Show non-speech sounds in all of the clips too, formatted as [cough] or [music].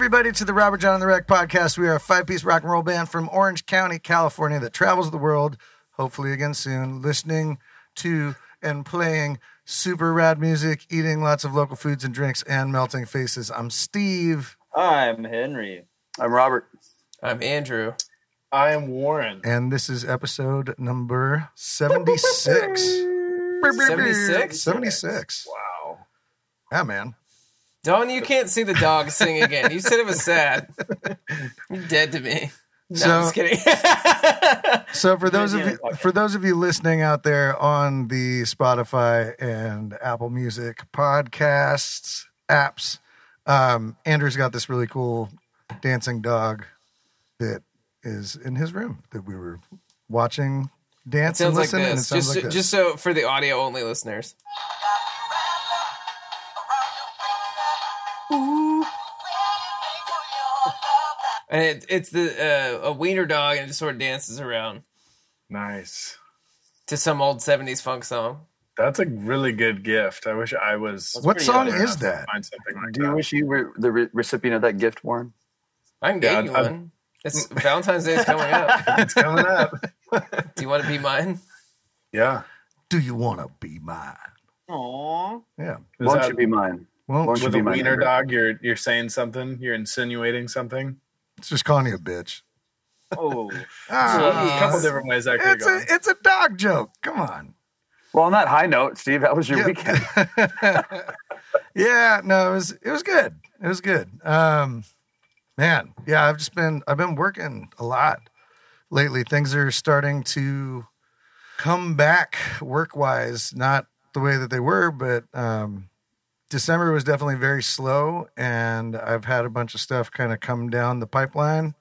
everybody, to the Robert John and the Wreck podcast. We are a five piece rock and roll band from Orange County, California that travels the world, hopefully again soon, listening to and playing super rad music, eating lots of local foods and drinks, and melting faces. I'm Steve, I'm Henry. I'm Robert. I'm Andrew. I am Warren. and this is episode number 76. [laughs] 76? 76. Wow. Yeah, man. Dawn, you can't see the dog sing again. You said it was sad. [laughs] You're dead to me. No, So- I'm just kidding. [laughs] So for those of you, for those of you listening out there on the Spotify and Apple Music podcasts apps, um, Andrew's got this really cool dancing dog that is in his room that we were watching dance and sounds like listen, and it sounds Just, like this. just so for the audio only listeners. And it, it's the uh, a wiener dog, and it just sort of dances around Nice. to some old '70s funk song. That's a really good gift. I wish I was. what song is that? Find something like Do you that. wish you were the re- recipient of that gift, Warren? I can Yeah, get you I- one. It's Valentine's Day is coming up. [laughs] it's coming up. [laughs] Do you want to be mine? Yeah. Do you want to be mine? Aww. Yeah. Is Won't you be mine? Well, with a wiener neighbor? dog? You're you're saying something. You're insinuating something. it's just calling you a bitch. Oh. [laughs] Ah, A couple different ways that could it's go. a it's a dog joke. Come on. Well, on that high note, Steve, how was your Yeah. weekend? [laughs] yeah, no, it was it was good. It was good. Um man, yeah, I've just been I've been working a lot lately. Things are starting to come back work wise, not the way that they were, but um December was definitely very slow and I've had a bunch of stuff kind of come down the pipeline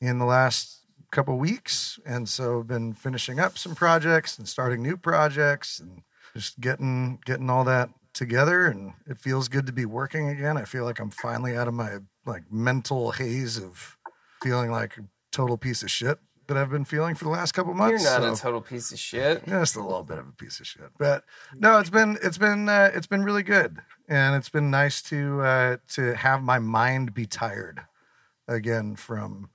in the last couple weeks and so I've been finishing up some projects and starting new projects and just getting getting all that together and it feels good to be working again. I feel like i'm finally out of my like mental haze of feeling like a total piece of shit that i've been feeling for the last couple months. You're not so- a total piece of shit. Yeah, just a little bit of a piece of shit but no it's been it's been uh, it's been really good and it's been nice to uh to have my mind be tired again from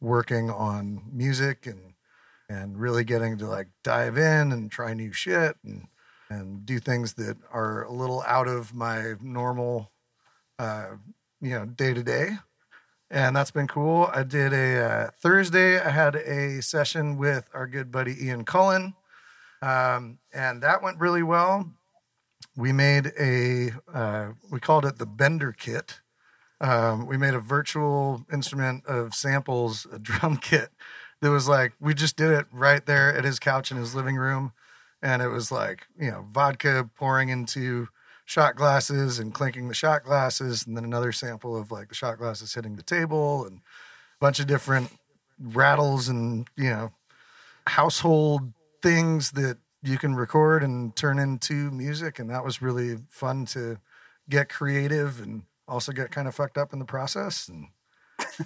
working on music and and really getting to like dive in and try new shit and and do things that are a little out of my normal uh you know day to day and that's been cool. I did a uh, thursday i had a session with our good buddy ian cullen. Um, and that went really well. We made a uh, we called it the bender kit. Um, we made a virtual instrument of samples a [laughs] drum kit that was like we just did it right there at his couch in his living room. And it was like you know vodka pouring into shot glasses and clinking the shot glasses and then another sample of like the shot glasses hitting the table and a bunch of different rattles and you know household things that you can record and turn into music and that was really fun to get creative and also get kind of fucked up in the process and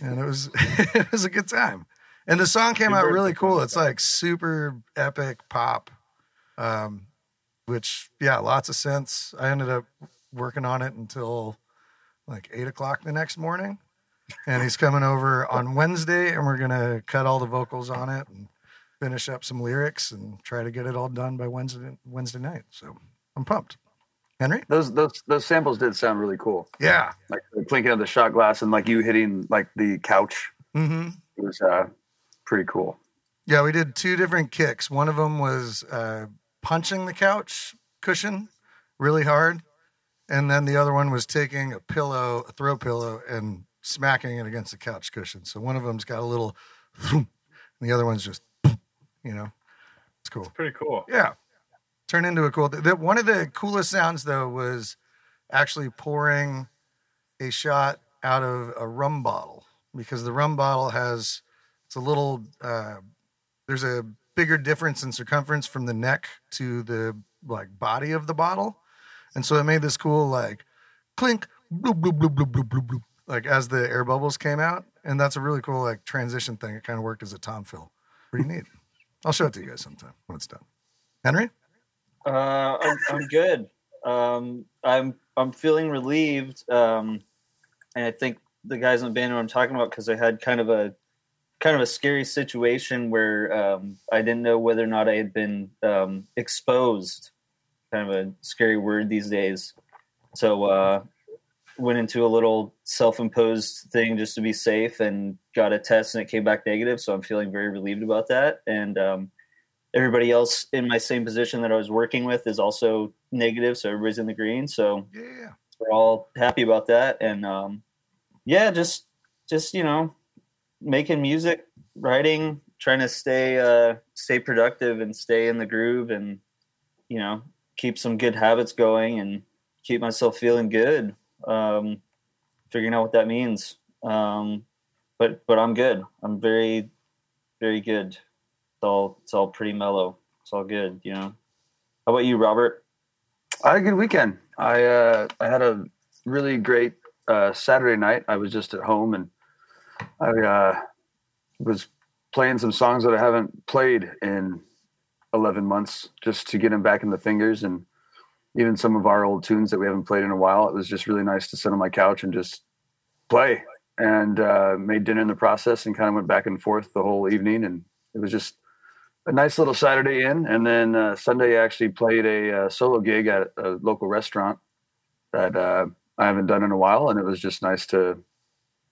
and it was [laughs] it was a good time. And the song came out really cool. it's like super epic pop um which yeah lots of sense i ended up working on it until like eight o'clock the next morning and he's coming over on wednesday and we're gonna cut all the vocals on it and finish up some lyrics and try to get it all done by wednesday wednesday night so i'm pumped henry Those those those samples did sound really cool. yeah Like the clinking of the shot glass and like you hitting like the couch. mm-hmm It was uh, pretty cool. Yeah, we did two different kicks. One of them was uh, punching the couch cushion really hard, and then the other one was taking a pillow, a throw pillow, and smacking it against the couch cushion. So one of them's got a little, and the other one's just, you know, it's cool. It's Pretty cool. Yeah, turn into a cool. The, one of the coolest sounds though was actually pouring a shot out of a rum bottle because the rum bottle has it's a little uh, there's a bigger difference in circumference from the neck to the like body of the bottle. And so it made this cool like clink bloop bloop bloop bloop bloop bloop bloop like as the air bubbles came out. And that's a really cool like transition thing. It kind of worked as a tom fill pretty [laughs] neat. I'll show it to you guys sometime when it's done. Henry? Uh, I'm, I'm good. Um, I'm I'm feeling relieved, um, and I think the guys in the band who I'm talking about because I had kind of a kind of a scary situation where um, I didn't know whether or not I had been um, exposed. Kind of a scary word these days. So uh, went into a little self-imposed thing just to be safe and got a test and it came back negative. So I'm feeling very relieved about that. And um, everybody else in my same position that I was working with is also negative. So everybody's in the green. So Yeah. we're all happy about that and um yeah just just you know making music writing trying to stay uh stay productive and stay in the groove and you know keep some good habits going and keep myself feeling good um figuring out what that means. Um but but i'm good. I'm very very good. It's all it's all pretty mellow. It's all good you know. How about you robert? I had a good weekend. I uh, I had a really great uh, Saturday night. I was just at home and I uh, was playing some songs that I haven't played in 11 months just to get them back in the fingers and even some of our old tunes that we haven't played in a while. It was just really nice to sit on my couch and just play and uh, made dinner in the process and kind of went back and forth the whole evening. And it was just a nice little Saturday in, and then uh, Sunday I actually played a uh, solo gig at a local restaurant that uh, I haven't done in a while, and it was just nice to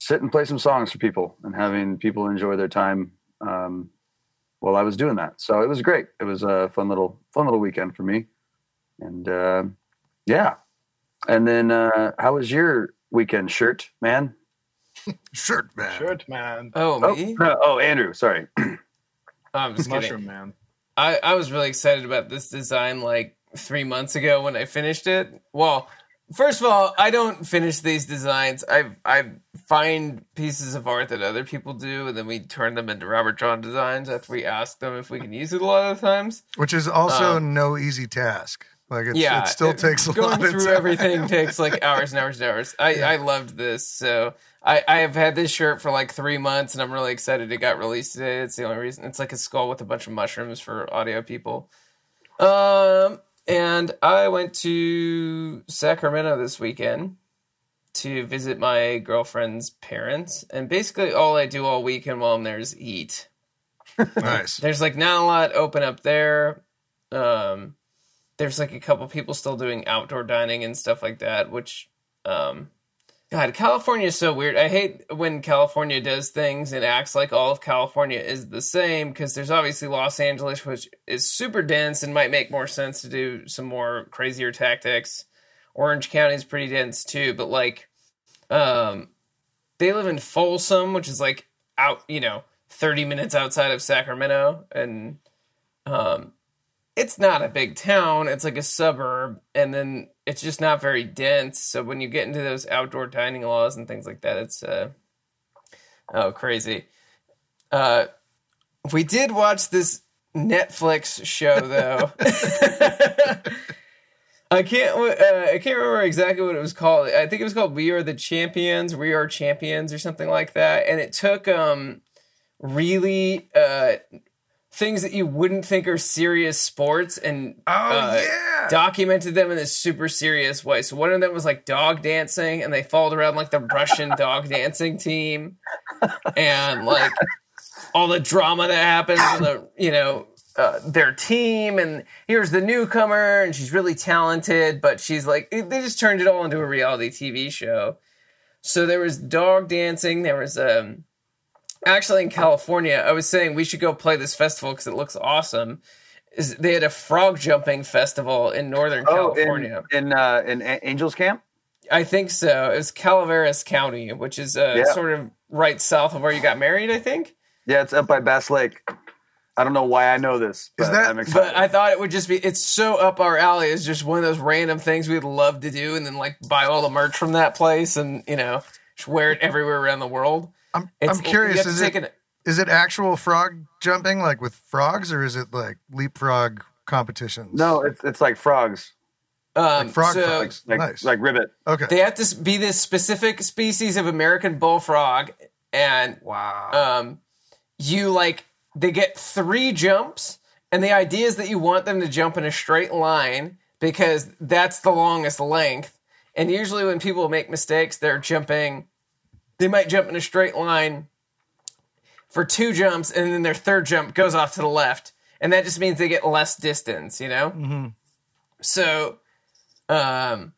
sit and play some songs for people and having people enjoy their time um, while I was doing that. So it was great. It was a fun little fun little weekend for me, and uh, yeah. And then uh, how was your weekend, shirt man? Shirt man. Shirt man. Oh, Oh, me? no, oh Andrew, sorry. [clears throat] I'm just kidding. Mushroom man. I, I was really excited about this design like three months ago when I finished it. Well, first of all, I don't finish these designs. I I find pieces of art that other people do, and then we turn them into Robert John designs after we ask them if we can use it a lot of times. Which is also Um, no easy task. Like it's, yeah, it still takes a going lot of through everything [laughs] takes like hours and hours and hours. I I loved this so. I, I have had this shirt for like three months and I'm really excited it got released today. It's the only reason. It's like a skull with a bunch of mushrooms for audio people. Um, and I went to Sacramento this weekend to visit my girlfriend's parents. And basically, all I do all weekend while I'm there is eat. [laughs] nice. There's like not a lot open up there. Um, there's like a couple people still doing outdoor dining and stuff like that, which, um, God, California is so weird. I hate when California does things and acts like all of California is the same because there's obviously Los Angeles, which is super dense and might make more sense to do some more crazier tactics. Orange County is pretty dense too, but like, um, they live in Folsom, which is like out, you know, 30 minutes outside of Sacramento. And, um, it's not a big town. It's like a suburb. And then it's just not very dense. So when you get into those outdoor dining laws and things like that, it's, uh, oh, crazy. Uh, we did watch this Netflix show though. [laughs] I can't. Uh, I can't remember exactly what it was called. I think it was called "We Are the Champions." We are champions, or something like that. And it took um, really uh, things that you wouldn't think are serious sports and Oh uh, yeah. documented them in this super serious way. So one of them was like dog dancing, and they followed around like the Russian [laughs] dog dancing team, and like all the drama that happens in the you know uh, their team. And here's the newcomer, and she's really talented, but she's like they just turned it all into a reality TV show. So there was dog dancing. There was um actually in California. I was saying we should go play this festival because it looks awesome. Is they had a frog jumping festival in Northern Oh, California. in in, uh, in A- Angels Camp. I think so. It was Calaveras County, which is uh, Yeah. sort of right south of where you got married, I think. Yeah, it's up by Bass Lake. I don't know why I know this. Is but that- I'm excited. But I thought it would just be, it's so up our alley. It's just one of those random things we'd love to do and then like buy all the merch from that place and, you know, just wear it everywhere around the world. I'm It's, I'm curious. you have to Is take it an- is it actual frog jumping like with frogs, or is it like leapfrog competitions? no, it's it's like frogs, um, like frog so frogs. like nice. like ribbit. okay. They have to be this specific species of American bullfrog and wow. um, you like they get three jumps, and the idea is that you want them to jump in a straight line because that's the longest length. And usually, when people make mistakes, they're jumping they might jump in a straight line for two jumps, and then their third jump goes off to the left, and that just means they get less distance. You know. hmm So, um,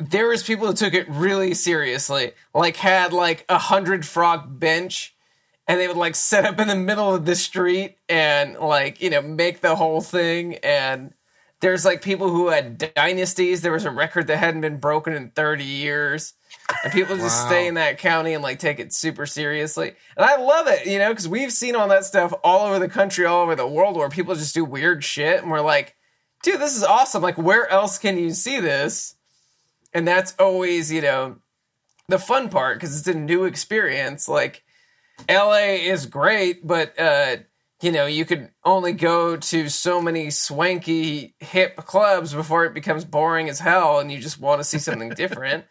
there was people who took it really seriously, like had like a hundred frog bench, and they would like set up in the middle of the street and like you know make the whole thing. And there's like people who had dynasties. There was a record that hadn't been broken in 30 years. And people just Wow. stay in that county and like take it super seriously. And I love it, you know, because we've seen all that stuff all over the country, all over the world where people just do weird shit. And we're like, dude, this is awesome. Like, where else can you see this? And that's always, you know, the fun part because it's a new experience. Like, LA is great, but, uh, you know, you could only go to so many swanky, hip clubs before it becomes boring as hell and you just want to see something [laughs] different.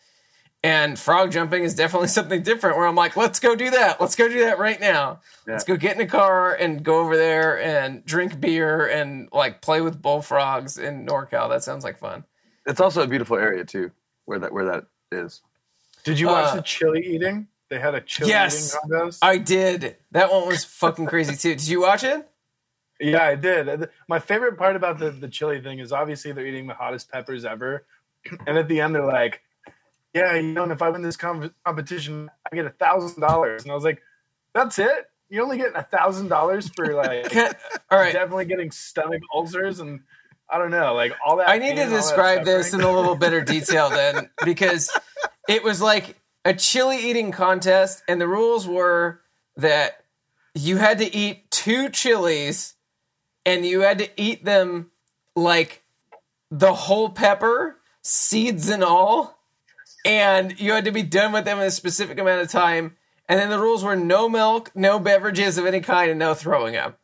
And frog jumping is definitely [laughs] something different where I'm like, let's go do that. Let's go do that right now. Let's go get in a car and go over there and drink beer and like play with bullfrogs in NorCal. That sounds like fun. It's also a beautiful area too, where that where that is. Did you watch Uh, the chili eating? They had a chili Yes. eating contest. I did. That one was fucking crazy too. Did you watch it? Yeah, I did. My favorite part about the, the chili thing is obviously they're eating the hottest peppers ever. [clears throat] And at the end, they're like, yeah, you know, and if I win this com- competition, I get a thousand dollars. And I was like, that's it? You're only getting a thousand dollars for like [laughs] all right. definitely getting stomach ulcers and I don't know, like all that. I need to and all that describe this in a little better detail then, [laughs] because it was like a chili eating contest, and the rules were that you had to eat two chilies, and you had to eat them like the whole pepper, seeds and all, and you had to be done with them in a specific amount of time. And then the rules were no milk, no beverages of any kind, and no throwing up.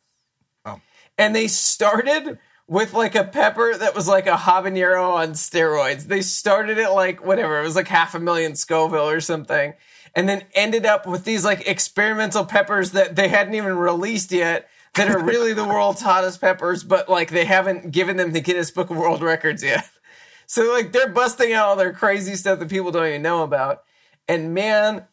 Oh. And they started with like a pepper that was like a habanero on steroids. They started at like whatever, it was like half a million Scoville or something. And then ended up with these like experimental peppers that they hadn't even released yet that are really the world's hottest peppers, but like they haven't given them the Guinness Book of World Records yet. So like they're busting out all their crazy stuff that people don't even know about. And man,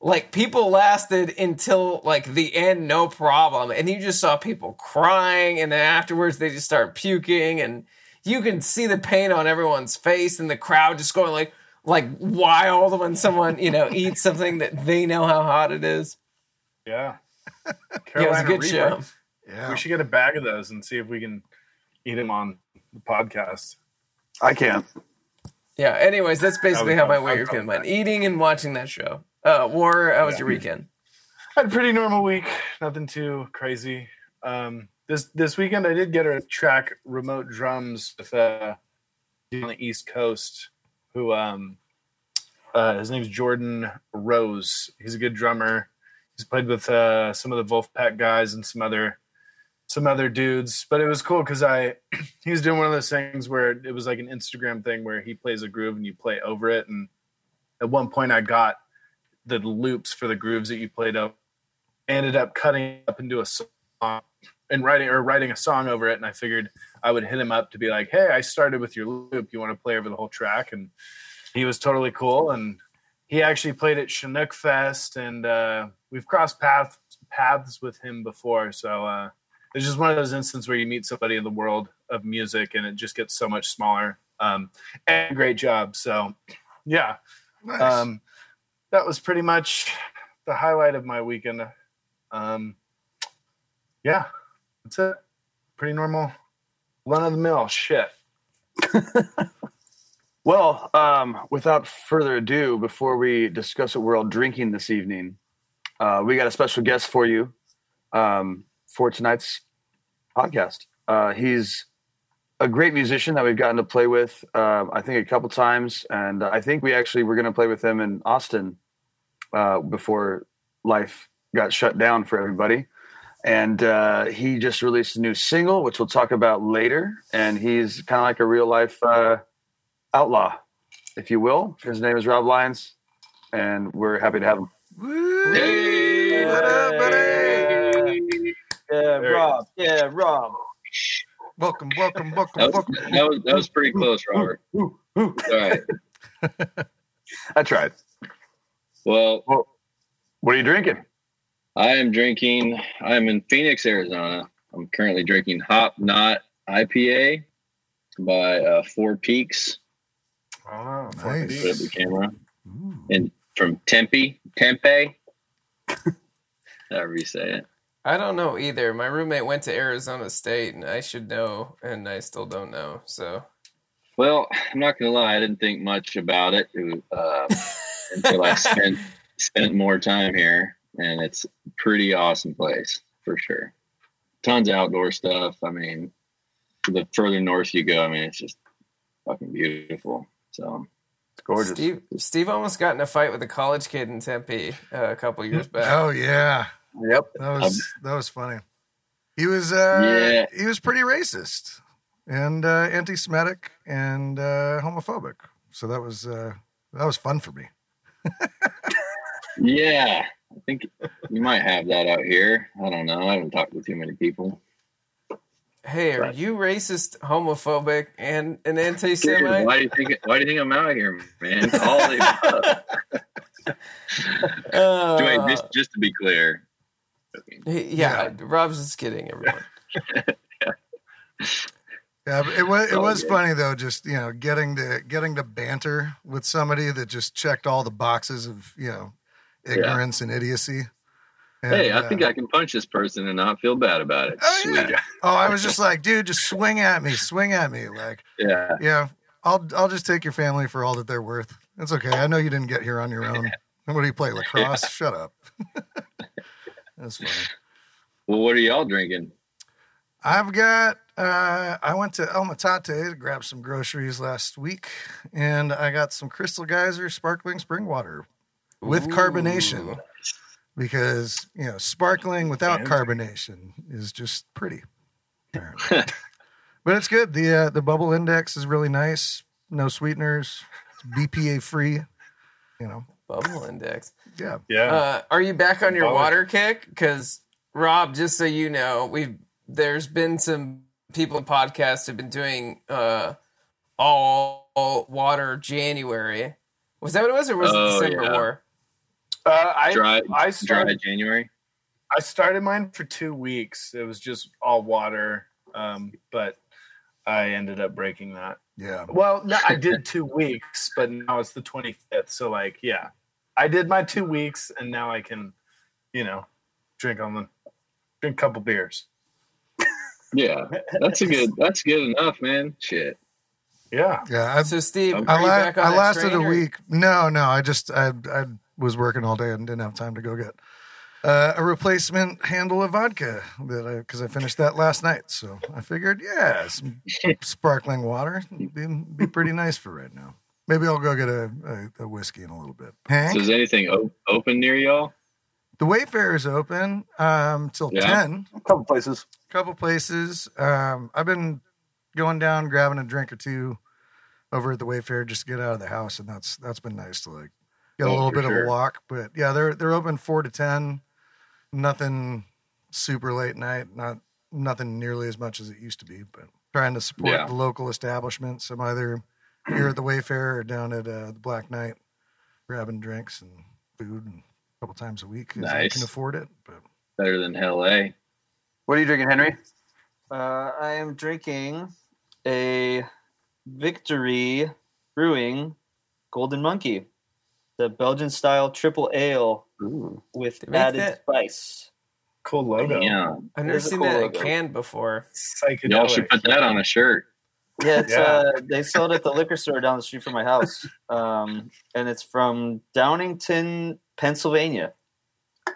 like people lasted until like the end, no problem. And you just saw people crying, and then afterwards they just start puking, and you can see the pain on everyone's face, and the crowd just going like like wild when someone you know eats [laughs] something that they know how hot it is. Yeah. [laughs] Yeah, it was a good Reaper. show. Yeah. We should get a bag of those and see if we can eat them on the podcast. I can't. Yeah. Anyways, that's basically how my I'll- I'll weekend went: eating and watching that show. Uh, War, how was Yeah. your weekend? I had a pretty normal week. Nothing too crazy. Um, this this weekend, I did get to track remote drums with uh, on the East Coast. Who um, uh, his name's Jordan Rose. He's a good drummer. He's played with uh, some of the Vulfpeck guys and some other some other dudes. But it was cool because I [clears throat] he was doing one of those things where it was like an Instagram thing where he plays a groove and you play over it. And at one point, I got the loops for the grooves that you played up ended up cutting up into a song and writing or writing a song over it and i figured i would hit him up to be like hey i started with your loop you want to play over the whole track and he was totally cool and he actually played at chinook fest and uh, we've crossed paths paths with him before so uh, it's just one of those instances where you meet somebody in the world of music and it just gets so much smaller um, and great job so yeah Nice. um, that was pretty much the highlight of my weekend. Um, yeah, that's it. Pretty normal, run of the mill shit. [laughs] Well, um, without further ado, before we discuss what we're all drinking this evening, uh, we got a special guest for you um, for tonight's podcast. Uh, he's a great musician that we've gotten to play with, um, I think, a couple times. And I think we actually were going to play with him in Austin uh, before life got shut down for everybody. And uh, he just released a new single, which we'll talk about later. And he's kind of like a real life. Uh, outlaw, if you will. His name is Rob Lyons, and we're happy to have him. Woo! Up, buddy? Yeah, Rob. Yeah, Rob. Welcome, welcome, welcome, That was, welcome. that was, that was pretty close, Robert. All right. [laughs] I tried. Well, What are you drinking? I am drinking. I'm in Phoenix, Arizona. I'm currently drinking Hop Knot IPA by uh, Four Peaks. Oh, Nice. Put up the camera Ooh. and from Tempe, Tempe. [laughs] However you say it. I don't know either. My roommate went to Arizona State, and I should know, and I still don't know. So Well, I'm not gonna lie. I didn't think much about it uh, [laughs] until I spent spent more time here, and it's a pretty awesome place for sure. Tons of outdoor stuff. I mean, the further north you go, I mean, it's just fucking beautiful. So It's gorgeous. Steve, Steve almost got in a fight with a college kid in Tempe uh, a couple years [laughs] back. Oh yeah, Yep. that was that was funny. He was uh, Yeah. he was pretty racist and uh, anti-Semitic and uh, homophobic. So that was uh, that was fun for me. [laughs] yeah, I think you might have that out here. I don't know. I haven't talked to too many people. Hey, are Right. you racist, homophobic, and an anti-Semite? why do you think? Why do you think I'm out here, man? It's all the above. Uh, [laughs] Wait, just just to be clear. Okay. yeah, Rob's just kidding, everyone. [laughs] Yeah, but it was it Oh, was yeah. funny though. Just you know, getting to getting to banter with somebody that just checked all the boxes of you know ignorance and idiocy. And, Hey, I uh, think I can punch this person and not feel bad about it. Oh, Sweet. yeah. Oh, I was just like, dude, just swing at me, swing at me. Like, Yeah. yeah, I'll I'll just take your family for all that they're worth. It's okay. I know you didn't get here on your own. [laughs] What do you play lacrosse? Shut up. [laughs] That's funny. Well, what are y'all drinking? I've got. Uh, I went to El Matate to grab some groceries last week, and I got some Crystal Geyser sparkling spring water with carbonation because you know sparkling without carbonation is just pretty. [laughs] but it's good. The uh, the bubble index is really nice. No sweeteners. It's BPA free. You know. Bubble index. Yeah. Yeah. Uh, are you back on your Bubble. water kick? Because Rob, just so you know, we've there's been some people in podcasts have been doing uh, all, all water January. Was that what it was, or was Oh, it December yeah. War? Uh, I Dry, I dry started January. I started mine for two weeks. It was just all water, um, but I ended up breaking that. Yeah. Well, no, I did two weeks, but now it's the 25th. So, like, yeah, I did my two weeks, and now I can, you know, drink on the drink a couple beers. Yeah, that's a good. That's good enough, man. Shit. Yeah, Yeah. I, So Steve, I are I, la- back on I lasted a or- week. No, no. I just I I was working all day and didn't have time to go get uh, a replacement handle of vodka that I because I finished that last night. So I figured, yeah, some [laughs] sparkling water would be, be pretty nice for right now. Maybe I'll go get a, a, a whiskey in a little bit. Hank, So is anything o- open near y'all? the Wayfair is open um, till Yeah. ten. A couple places. A couple places. Um, I've been going down, grabbing a drink or two over at the Wayfair just to get out of the house, and that's that's been nice to like get a Oh, little for bit of a walk. But yeah, they're they're open four to ten. Nothing super late night. Not nothing nearly as much as it used to be. But trying to support Yeah. the local establishments. I'm either here at the Wayfair or down at uh, the Black Knight, grabbing drinks and food and a couple times a week as I can afford it. But Better than Hell A. What are you drinking, Henry? Uh, I am drinking a Victory Brewing Golden Monkey, the Belgian style triple ale Ooh. with added that- spice. cool logo. Yeah, I've never is seen cool that in logo. can before. Psychedelic. y'all should put that on a shirt. Yeah, it's, Yeah. Uh, they sell it at the liquor store down the street from my house, um, and it's from Downingtown, Pennsylvania,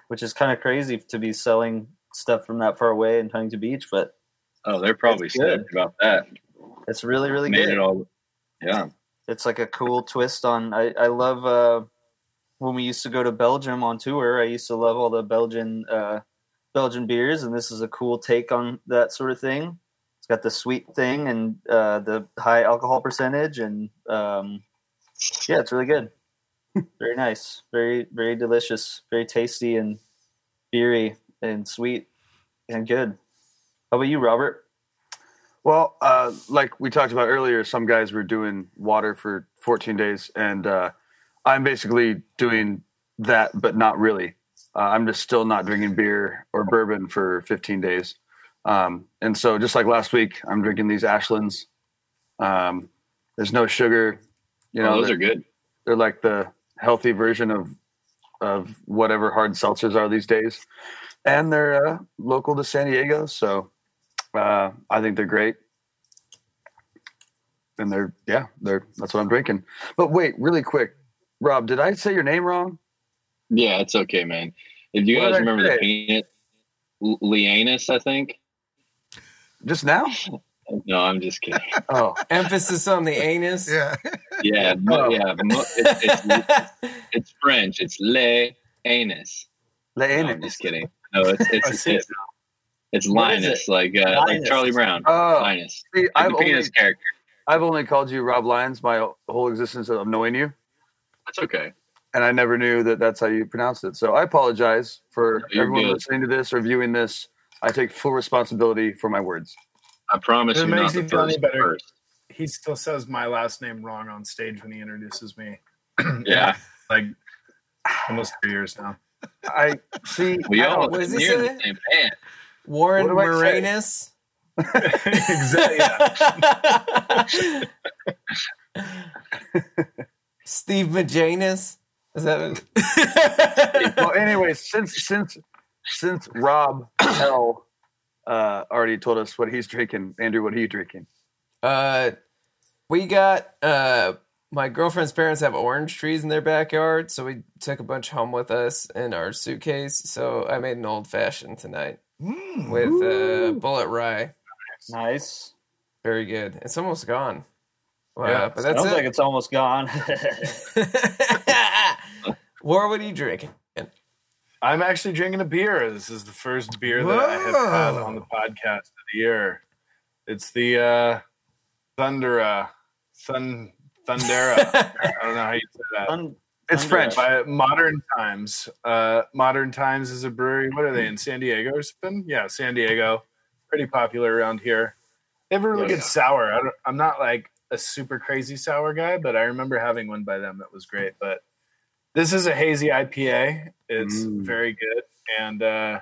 which is kind of crazy to be selling stuff from that far away in Huntington Beach, but Oh, they're probably stoked about that. it's really really Made good. it all. Yeah, it's like a cool twist on i, I love uh when we used to go to belgium on tour i used to love all the belgian uh belgian beers and this is a cool take on that sort of thing it's got the sweet thing and uh the high alcohol percentage and um yeah it's really good. [laughs] Very nice. Very very delicious. Very tasty and beery and sweet and good. How about you robert? Well, uh, like we talked about earlier, some guys were doing water for 14 days, and uh, I'm basically doing that, but not really. Uh, I'm just still not drinking beer or bourbon for 15 days. Um, and so, just like last week, I'm drinking these Ashlands. Um, there's no sugar. You know, Oh, those they're, good. they're like the healthy version of of whatever hard seltzers are these days, and they're uh, local to San Diego. So, uh, I think they're great. And they're yeah, they're that's what I'm drinking. But wait, really quick, Rob, did I say your name wrong? Yeah, it's okay, man. If you What guys remember the peanut L- Leanus, I think. Just now? No, I'm just kidding. [laughs] Oh, Emphasis on the anus. Yeah. Yeah, mo- Oh. yeah. Mo- it's, it's, it's French. It's le anus. Le anus. No, I'm just kidding. No, it's [laughs] I it's it's, it it's Linus, it? like uh, like Charlie Brown. Oh, Linus, see, like I've the only, penis character. I've only called you Rob Lyons my whole existence of knowing you, That's okay. and I never knew that that's how you pronounced it. So I apologize for No, everyone good. listening to this or viewing this. I take full responsibility for my words. I promise It you're not the you feel any first. better. first. he still says my last name wrong on stage when he introduces me. [clears throat] Yeah, [clears throat] like almost three years now. I see. we I all don't- he near the same pant. Warren What do I say? Moranis. [laughs] exactly. [laughs] Steve Majanis. Is that it? [laughs] well, anyways, since since since Rob L uh, already told us what he's drinking, Andrew, what are you drinking? Uh, we got uh, my girlfriend's parents have orange trees in their backyard, so we took a bunch home with us in our suitcase. So I made an old fashioned tonight Mm. with uh, Bulleit rye. Nice. Very good. It's almost gone. Wow, Yeah, but that's Sounds it. like it's almost gone. [laughs] [laughs] War, what are you drinking? I'm actually drinking a beer. This is the first beer that I have had on the podcast of the year. It's the uh, Thundera, Thun Thundera. [laughs] I don't know how you say that. Un- It's Thunder. French. By Modern Times. Uh, Modern Times is a brewery. What are they in San Diego or something? Yeah, San Diego. Pretty popular around here. They have a really Oh, good yeah. sour. I don't, I'm not like a super crazy sour guy, but I remember having one by them that was great. But this is a hazy IPA. It's Mm. very good, and uh,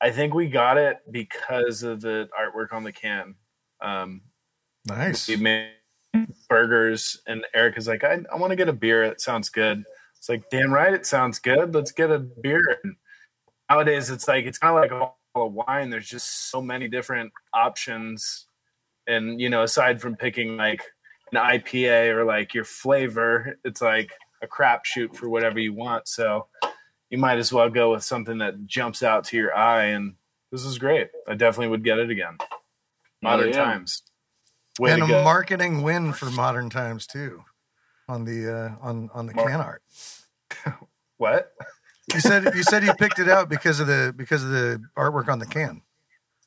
I think we got it because of the artwork on the can. Um, Nice. we made burgers and Eric is like, I, I want to get a beer. It sounds good. It's like, damn right, it sounds good. Let's get a beer. And nowadays, it's like it's kind of like a bottle of wine. There's just so many different options, and you know, aside from picking like an IPA or like your flavor, it's like a crapshoot for whatever you want. So you might as well go with something that jumps out to your eye. And this is great. I definitely would get it again. Modern yeah. times. Way and a go. marketing win for modern times too on the uh, on on the Mar- can art. [laughs] What? You said you said you picked it out because of the because of the artwork on the can.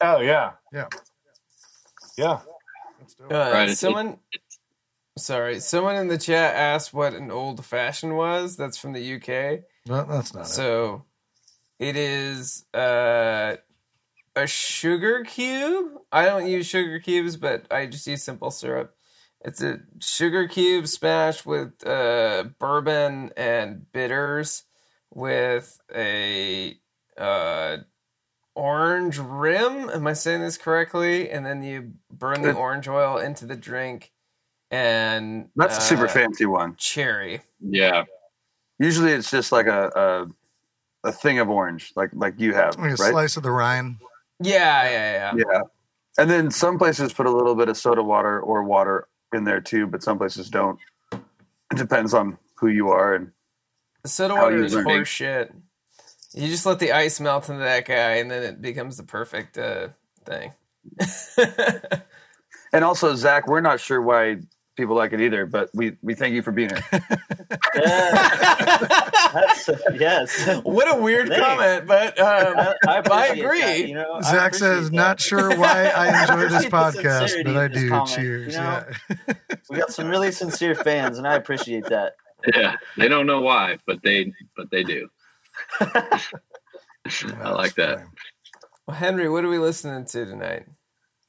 Oh yeah, Yeah. yeah. Uh, Right, it's- someone, sorry, someone in the chat asked what an old fashioned was. That's from the UK. No, that's not it. So it is uh, a sugar cube. I don't use sugar cubes, but I just use simple syrup. It's a sugar cube smashed with uh, bourbon and bitters with a uh, orange rim. Am I saying this correctly? And then you burn the orange oil into the drink and That's a super uh, fancy one. cherry. Yeah, Usually, it's just like a a, a thing of orange, like like you have, Like a right? slice of the rind. Yeah, yeah, yeah. Yeah. And then some places put a little bit of soda water or water in there too, but some places don't. It depends on who you are and The soda How water you is learning? horse shit. You just let the ice melt into that guy, and then it becomes the perfect uh, thing. [laughs] and also Zach, we're not sure why people like it either, but we we thank you for being here. Yeah, that's, yes. what a weird Thanks. comment, but um, I, I, appreciate agree. that, you know, Zach appreciate says, that. "Not sure why I [laughs] enjoy this podcast, but I do." comment, Cheers. you know? Yeah. We got some really sincere fans, and I appreciate that. yeah. They don't know why, but they but they do. [laughs] I like that. well, Henry, what are we listening to tonight?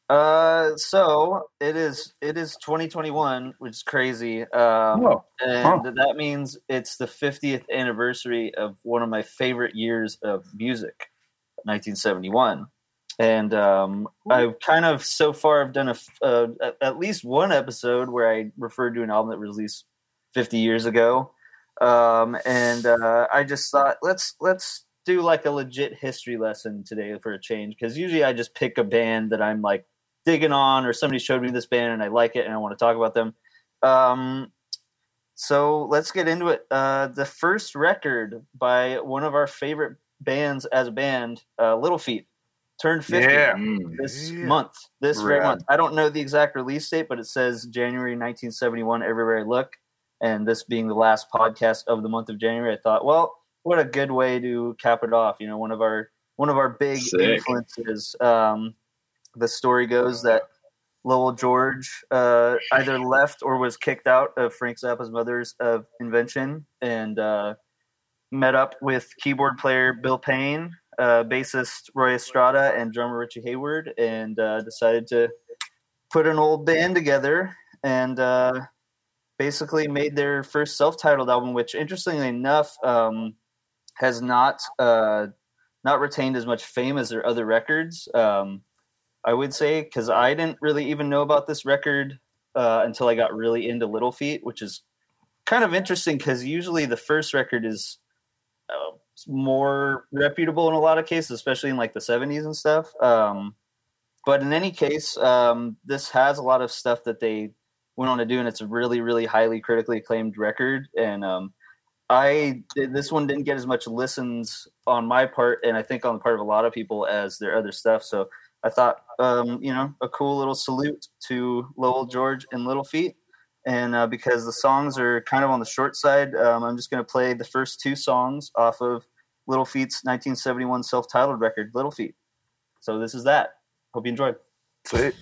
Uh, so it is it is 2021, which is crazy. Um, Whoa. and that means it's the 50th anniversary of one of my favorite years of music, 1971. And um, I've kind of so far I've done a uh, at- at least one episode where I referred to an album that was released 50 years ago. Um, and uh, I just thought let's let's do like a legit history lesson today for a change because usually I just pick a band that I'm like digging on or somebody showed me this band and I like it and I want to talk about them. Um, so let's get into it. Uh, the first record by one of our favorite bands as a band, uh, Little Feat, turned 50 Yeah. Mm. this Yeah. month. This very month. I don't know the exact release date, but it says January 1971 everywhere I look. And this being the last podcast of the month of January, I thought, well, what a good way to cap it off. You know, one of our one of our big Sick. influences. Um, the story goes that Lowell George uh, either left or was kicked out of Frank Zappa's mother's uh, invention and uh, met up with keyboard player Bill Payne, uh, bassist Roy Estrada, and drummer Richie Hayward, and uh, decided to put an old band together and uh, basically made their first self-titled album, which, interestingly enough, um, has not not retained as much fame as their other records. Um, I would say because I didn't really even know about this record uh, until I got really into Little Feat, which is kind of interesting because usually the first record is uh, more reputable in a lot of cases, especially in like the 70s and stuff. Um, but in any case, um, this has a lot of stuff that they went on to do, and it's a really, really highly critically acclaimed record. And um, I this one didn't get as much listens on my part, and I think on the part of a lot of people as their other stuff. So I thought, um, you know, a cool little salute to Lowell George and Little Feat. And uh, because the songs are kind of on the short side, um, I'm just going to play the first two songs off of Little Feat's 1971 self titled record, Little Feat. So this is that. Hope you enjoyed. Sweet.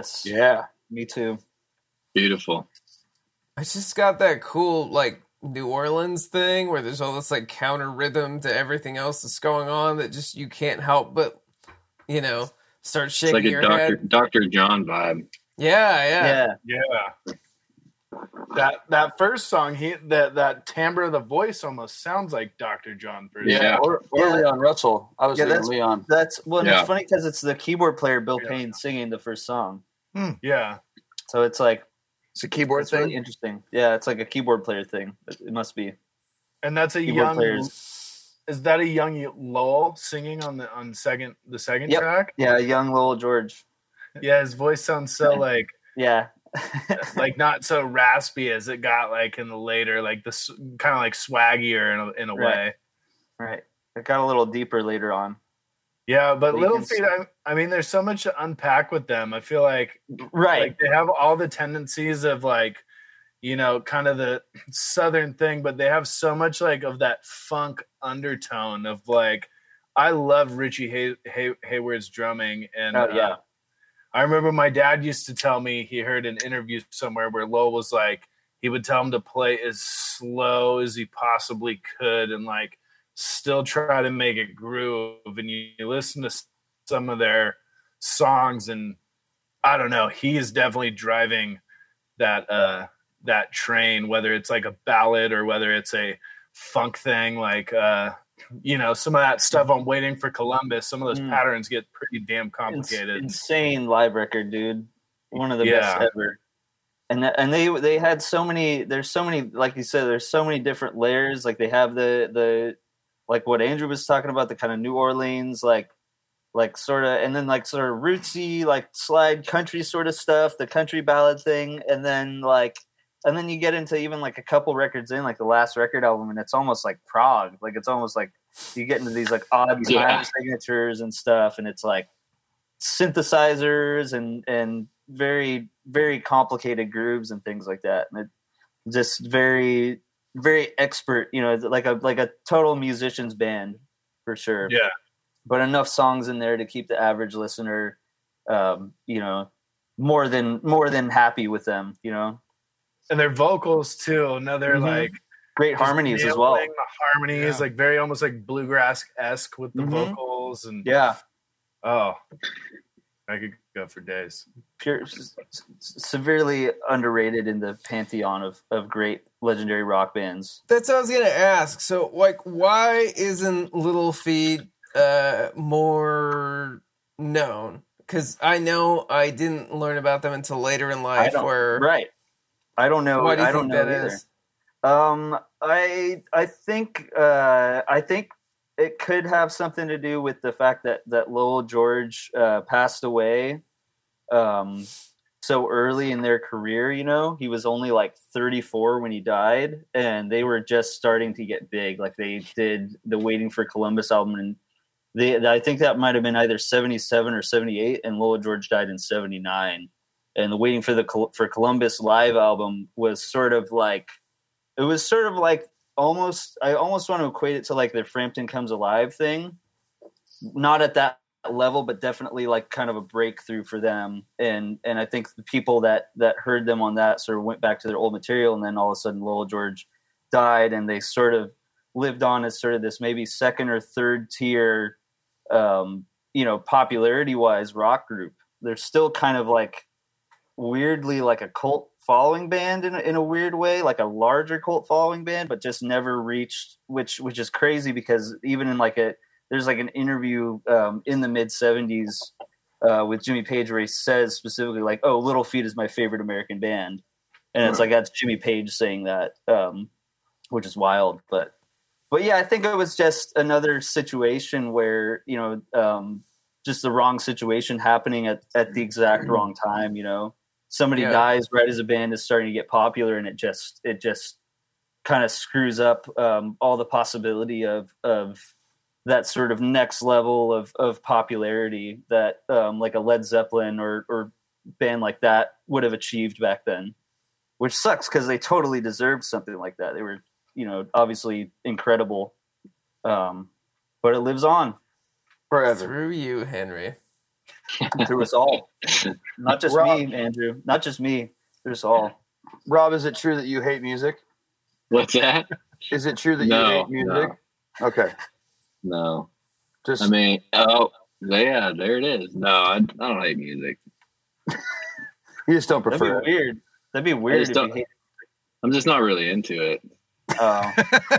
Yes. Yeah. Me too. Beautiful. I just got that cool like New Orleans thing where there's all this like counter rhythm to everything else that's going on that just you can't help but you know start It's shaking like a your Dr. head. Dr. John vibe. Yeah, yeah, Yeah. Yeah. That that first song, he that that timbre of the voice almost sounds like Dr. John first. Yeah. Or, or Yeah. Leon Russell. I was Yeah, thinking that's- Leon. That's well, Yeah. it's funny because it's the keyboard player Bill Yeah. Payne singing the first song. Hmm. Yeah. So it's like It's a keyboard it's thing. really interesting. Yeah, it's like a keyboard player thing. It it must be And that's a keyboard young players. is that a young Lowell singing on the on second the second Yep. track? Yeah, young Lowell George. Yeah, his voice sounds so [laughs] like Yeah. [laughs] like not so raspy as it got like in the later like this kind of like swaggier in a, in a Right. way. right. It got a little deeper later on. Yeah, but Little I, I mean, there's so much to unpack with them. I feel like Right. like they have all the tendencies of like you know kind of the southern thing but they have so much like of that funk undertone of like i love richie Hay- Hay- hayward's drumming and Oh, yeah. uh, i remember my dad used to tell me he heard an interview somewhere where lowell was like he would tell him to play as slow as he possibly could and like still try to make it groove and you, you listen to some of their songs and I don't know. He is definitely driving that uh that train, whether it's like a ballad or whether it's a funk thing, like uh you know, some of that stuff I'm waiting for Columbus, some of those Mm. patterns get pretty damn complicated. insane live record, dude. One of the Yeah. best ever. And that, and they they had so many. There's so many, like you said, there's so many different layers. Like they have the the like what Andrew was talking about, the kind of New Orleans, like like sort of, and then like sort of rootsy, like slide country sort of stuff, the country ballad thing, and then like. And then you get into even like a couple records in, like the last record album, and it's almost like prog. Like it's almost like you get into these like odd Yeah. time signatures and stuff, and it's like synthesizers and and very very complicated grooves and things like that and it just very very expert you know like a like a total musician's band for sure Yeah. but enough songs in there to keep the average listener um you know more than more than happy with them you know And their vocals too. Another Mhm. like great harmonies as well The harmonies, Yeah. like very almost like bluegrass esque with the Mhm. vocals and yeah oh I could go for days. pure s- s- severely underrated in the pantheon of of great legendary rock bands That's what I was gonna ask. So, like, why isn't Little Feat uh, more known? Because I know I didn't learn about them until later in life. don't, Where right i don't know why do you i don't know that either. is? Um, I I think uh, I think it could have something to do with the fact that that Lowell George uh, passed away um, so early in their career. You know, he was only like 34 when he died, and they were just starting to get big. Like they did the Waiting for Columbus album, and they I think that might have been either 77 or 78, and Lowell George died in 79. And the Waiting for the for Columbus live album was sort of like it was sort of like almost I almost want to equate it to like the Frampton Comes Alive thing. Not at that level, but definitely like kind of a breakthrough for them. And and I think the people that that heard them on that sort of went back to their old material and then all of a sudden Lowell George died and they sort of lived on as sort of this maybe second or third tier um, you know, popularity wise rock group. They're still kind of like weirdly like a cult following band in a, in a weird way, like a larger cult following band, but just never reached, which which is crazy because even in like a there's like an interview um, in the mid '70s uh, with Jimmy Page where he says specifically like, "Oh, Little Feat is my favorite American band," and it's like that's Jimmy Page saying that, um, which is wild, but. But yeah, I think it was just another situation where you know, um, just the wrong situation happening at, at the exact wrong time. You know, somebody Yeah. dies right as a band is starting to get popular and it just it just kind of screws up um, all the possibility of of that sort of next level of of popularity that um, like a Led Zeppelin or or band like that would have achieved back then which sucks because they totally deserved something like that they were you know obviously incredible um, but it lives on forever. Through you, Henry. [laughs] Through us all, not just Rob- me, Andrew. Not just me. Through us all. Rob, is it true that you hate music? What's that? Is it true that No, you hate music? Okay, No. just I mean, oh, yeah, there it is. No, I, I don't hate music. [laughs] you just don't That'd prefer be it. weird. That'd be weird just if don't- hate. I'm just not really into it. Oh,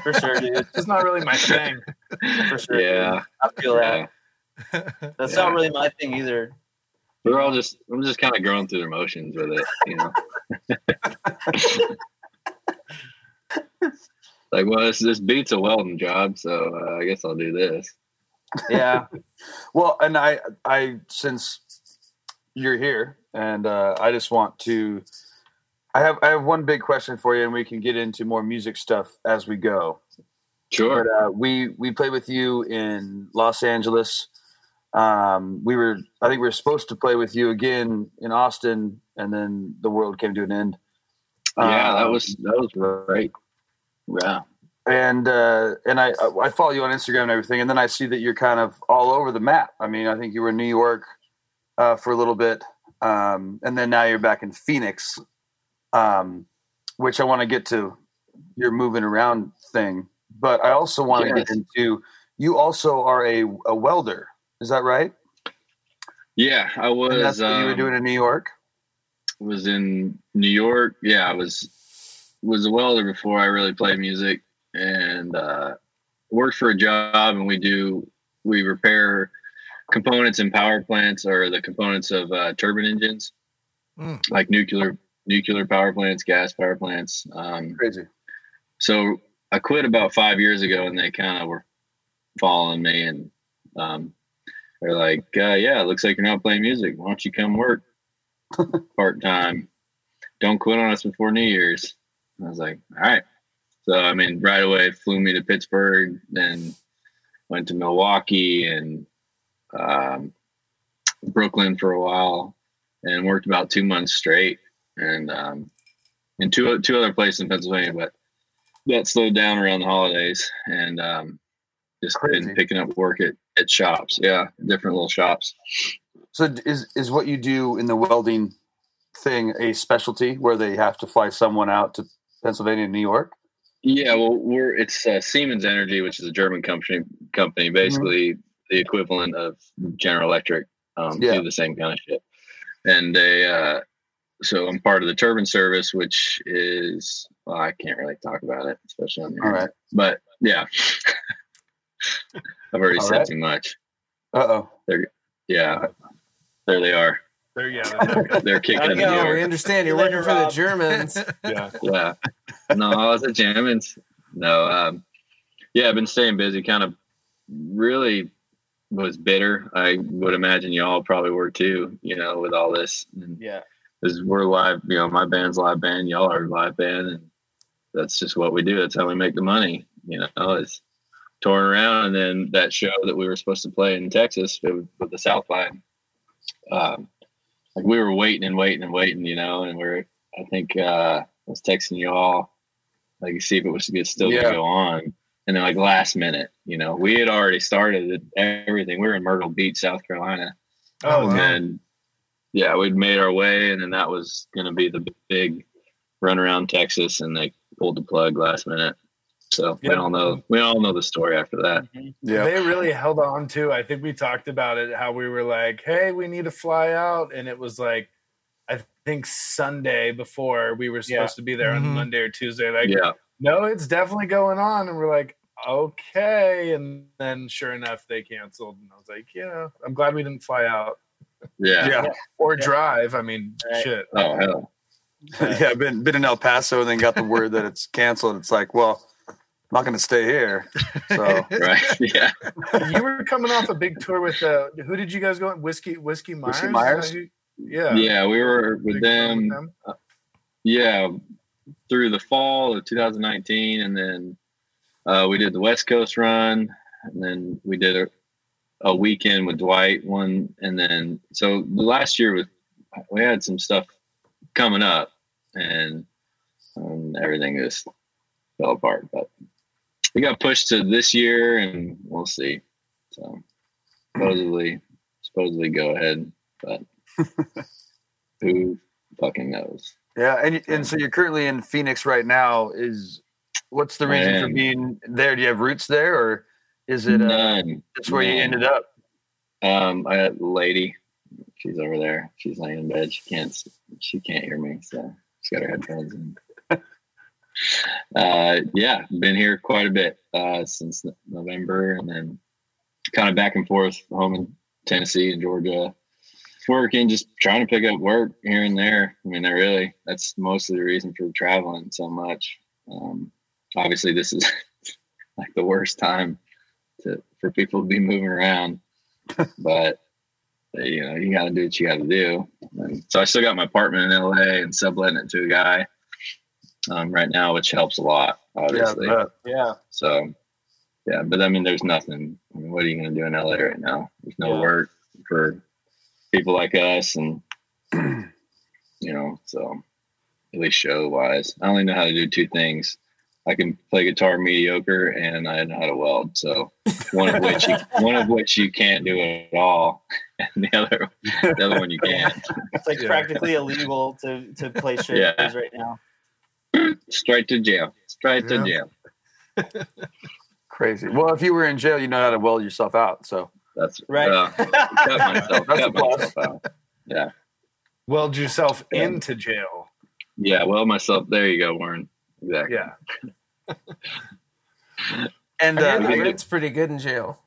for sure, dude. [laughs] It's just not really my thing. For sure. Yeah. I feel Yeah. That. [laughs] That's not really my thing either. We're all just, I'm just kind of going through the motions with it, you know? [laughs] like, well, this, this beats a welding job, so uh, I guess I'll do this. Yeah. [laughs] Well, and I, I since you're here, and uh, I just want to. I have I have one big question for you, and we can get into more music stuff as we go. Sure. But uh, we we played with you in Los Angeles. Um, we were I think we were supposed to play with you again in Austin, and then the world came to an end. yeah, that Um, was, that was right. Yeah. and uh, and I I follow you on Instagram and everything, and then I see that you're kind of all over the map. I mean, I think you were in New York uh, for a little bit, um, and then now you're back in Phoenix, um, which I want to get to your moving around thing. But I also want to get into you. Also, are a, a welder. Is that right? Yeah, I was. And that's what you were um, doing in New York. was in New York. Yeah, I was was a welder before I really played music, and uh, worked for a job. And we do we repair components in power plants or the components of uh, turbine engines, Mm. like nuclear nuclear power plants, gas power plants. Um, Crazy. so I quit about five years ago, and they kind of were following me, and um, they're like, uh, "Yeah, it looks like you're not playing music. Why don't you come work [laughs] part time? Don't quit on us before New Year's." And I was like, "All right." So I mean, right away flew me to Pittsburgh, then went to Milwaukee and um, Brooklyn for a while, and worked about two months straight, and um, in two two other places in Pennsylvania, but that slowed down around the holidays and um, just Crazy. been picking up work at, at shops. Yeah, different little shops. So is is what you do in the welding thing a specialty where they have to fly someone out to Pennsylvania and New York? Yeah, well, we're it's uh, Siemens Energy, which is a German company. Company, basically the equivalent of General Electric. Um, Yeah. Do the same kind of shit, and they. Uh, so I'm part of the turbine service, which is well, I can't really talk about it, especially on the All right. But yeah, [laughs] I've already All said right. too much. Uh oh. Yeah, there they are. There, yeah, [laughs] there They're kicking Gotta in go. the Yeah, we understand you're Later, working for the Germans. [laughs] yeah. yeah. No, I was a Germans. No, um, yeah, I've been staying busy. Kind of really was bitter. I would imagine y'all probably were too. You know, with all this, Yeah. because we're live. You know, my band's live band. Y'all are live band, and that's just what we do. That's how we make the money. You know, it's touring around, and then that show that we were supposed to play in Texas with, with the South Line. Um, like we were waiting and waiting and waiting, you know, and we're I think uh, I was texting you all like see if it was still Yeah. gonna go on, and then like last minute, you know, we had already started everything. We were in Myrtle Beach, South Carolina, Oh, wow. and yeah, we'd made our way, and then that was gonna be the big run around Texas, and they pulled the plug last minute. So we all know we all know the story after that. Yeah. They really held on to. I think we talked about it. How we were like, "Hey, we need to fly out," and it was like, I think Sunday before we were supposed to be there on Mhm. Monday or Tuesday. Like, Yeah, no, it's definitely going on, and we're like, okay. And then, sure enough, they canceled, and I was like, yeah, I'm glad we didn't fly out yeah. Yeah. [laughs] or Yeah. drive. I mean, Right. shit. Oh hell, [laughs] yeah, been been in El Paso and then got the word that it's canceled. It's like, well, I'm not going to stay here. So [laughs] right? Yeah. you were coming off a big tour with uh, who did you guys go on? Whiskey Whiskey Myers. Whiskey Myers? that Yeah. Yeah, we were Big with them. them? yeah through the fall of 2019 and then uh, we did the west coast run and then we did a, a weekend with dwight one and then so the last year was we had some stuff coming up and um, everything just fell apart but we got pushed to this year and we'll see so supposedly supposedly go ahead, but [laughs] who fucking knows? Yeah, and and so you're currently in Phoenix right now. Is what's the reason for being there? Do you have roots there, or is it uh, None. just where you ended up? Um, I a lady. She's over there. She's laying in bed. She can't. She can't hear me. So she's got her headphones in. Uh, yeah, been here quite a bit uh, since November, and then kind of back and forth home in Tennessee and Georgia, working, just trying to pick up work here and there. I mean, I really that's mostly the reason for traveling so much. Um, obviously, this is [laughs] like the worst time to for people to be moving around, [laughs] but you know you got to do what you got to do. And so I still got my apartment in LA and subletting it to a guy um, right now, which helps a lot, obviously. Yeah, but- Yeah. So, yeah, but I mean, there's nothing. I mean, what are you going to do in LA right now? There's no Yeah. work for people like us, and [clears throat] you know, so at least show wise, I only know how to do two things. I can play guitar mediocre, and I know how to weld. So one of which you, [laughs] one of which you can't do at all, [laughs] and the other the other one you can. It's like Yeah. practically illegal to to play shows [laughs] Yeah. right now. Straight to jail. Straight to jail. [laughs] Crazy. Well, if you were in jail, you know how to weld yourself out. So That's Right. uh, [laughs] cut myself. That's a cut plus. myself out. Yeah. Weld yourself Yeah. into jail. Yeah, well, myself. There you go, Warren. Exactly. Yeah. [laughs] and I uh, hear it's pretty good in jail.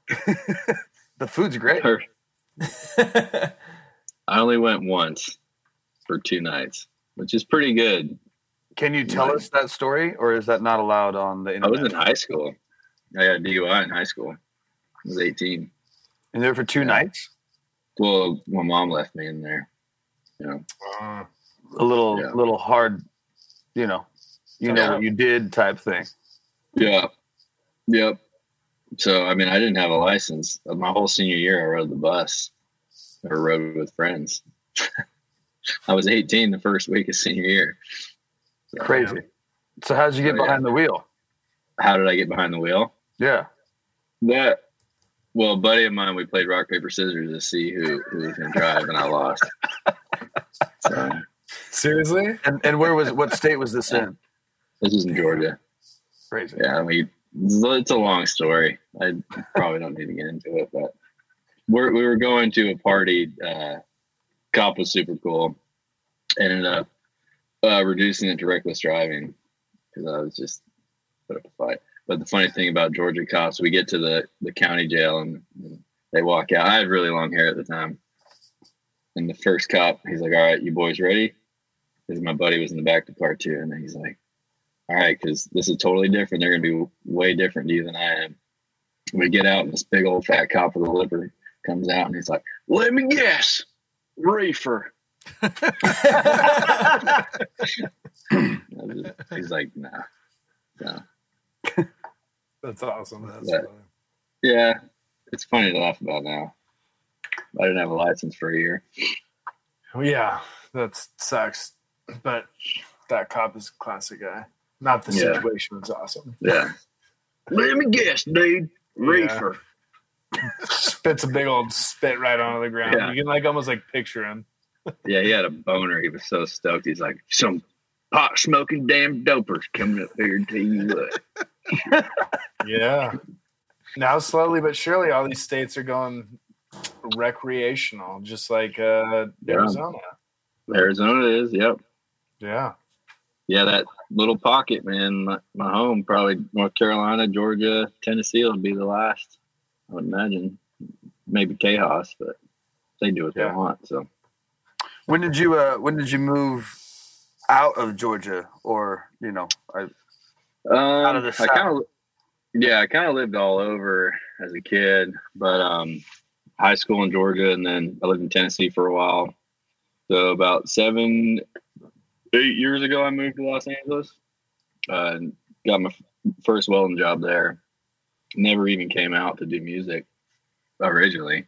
the food's great. Per- I only went once for two nights, which is pretty good. Can you tell us that story, or is that not allowed on the internet? I was in high school. I had DUI in high school. I was 18. And there for two Yeah. nights. Well, my mom left me in there. You know, Uh, A little, Yeah. little hard. You know, you know Yeah. what you did type thing. Yeah. Yep. So, I mean, I didn't have a license. My whole senior year, I rode the bus or rode with friends. [laughs] I was 18 the first week of senior year. So, Crazy. So how did you get yeah. behind the wheel? How did I get behind the wheel? Yeah. That, well, a buddy of mine, we played rock, paper, scissors to see who, who was going to drive, and I lost. [laughs] So, seriously? And and where was what state was this in? this was in Georgia. Crazy. Yeah, I mean, it's a long story. I probably don't need to get into it, but we're, we were going to a party. Uh, cop was super cool. Ended up uh, reducing it to reckless driving because I was just put up a fight. But the funny thing about Georgia cops, we get to the, the county jail and, and they walk out. I had really long hair at the time. And the first cop, he's like, All right, you boys ready? Because my buddy was in the back of the car too. And he's like, all right, because this is totally different. They're going to be way different to you than I am. We get out, and this big old fat cop with a liver comes out, and he's like, "Let me guess, reefer." I was just- he's like, "Nah." nah. That's awesome. That's Yeah. funny. yeah, it's funny to laugh about now. I didn't have a license for a year. Well, yeah, that sucks. But that cop is a classic guy. Not the Yeah. situation was awesome. Yeah. [laughs] Let me guess, dude. Reefer. [laughs] Spits a big old spit right onto the ground. Yeah. You can like almost like picture him. Yeah, he had a boner. He was so stoked. He's like, some pot smoking damn dopers coming up here to tell you what. [laughs] Yeah. now slowly but surely all these states are going recreational, just like uh Yeah. Arizona. Arizona is, yep. Yeah. Yeah, that little pocket, man. My, my home, probably North Carolina, Georgia, Tennessee will be the last. I would imagine. Maybe Tejas, but they do what Yeah. they want. So When did you uh when did you move out of Georgia or you know I, um, of the I South. kind of, yeah, I kind of lived all over as a kid, but um, high school in Georgia, and then I lived in Tennessee for a while. So about seven, eight years ago, I moved to Los Angeles. Uh, got my first welding job there. Never even came out to do music originally,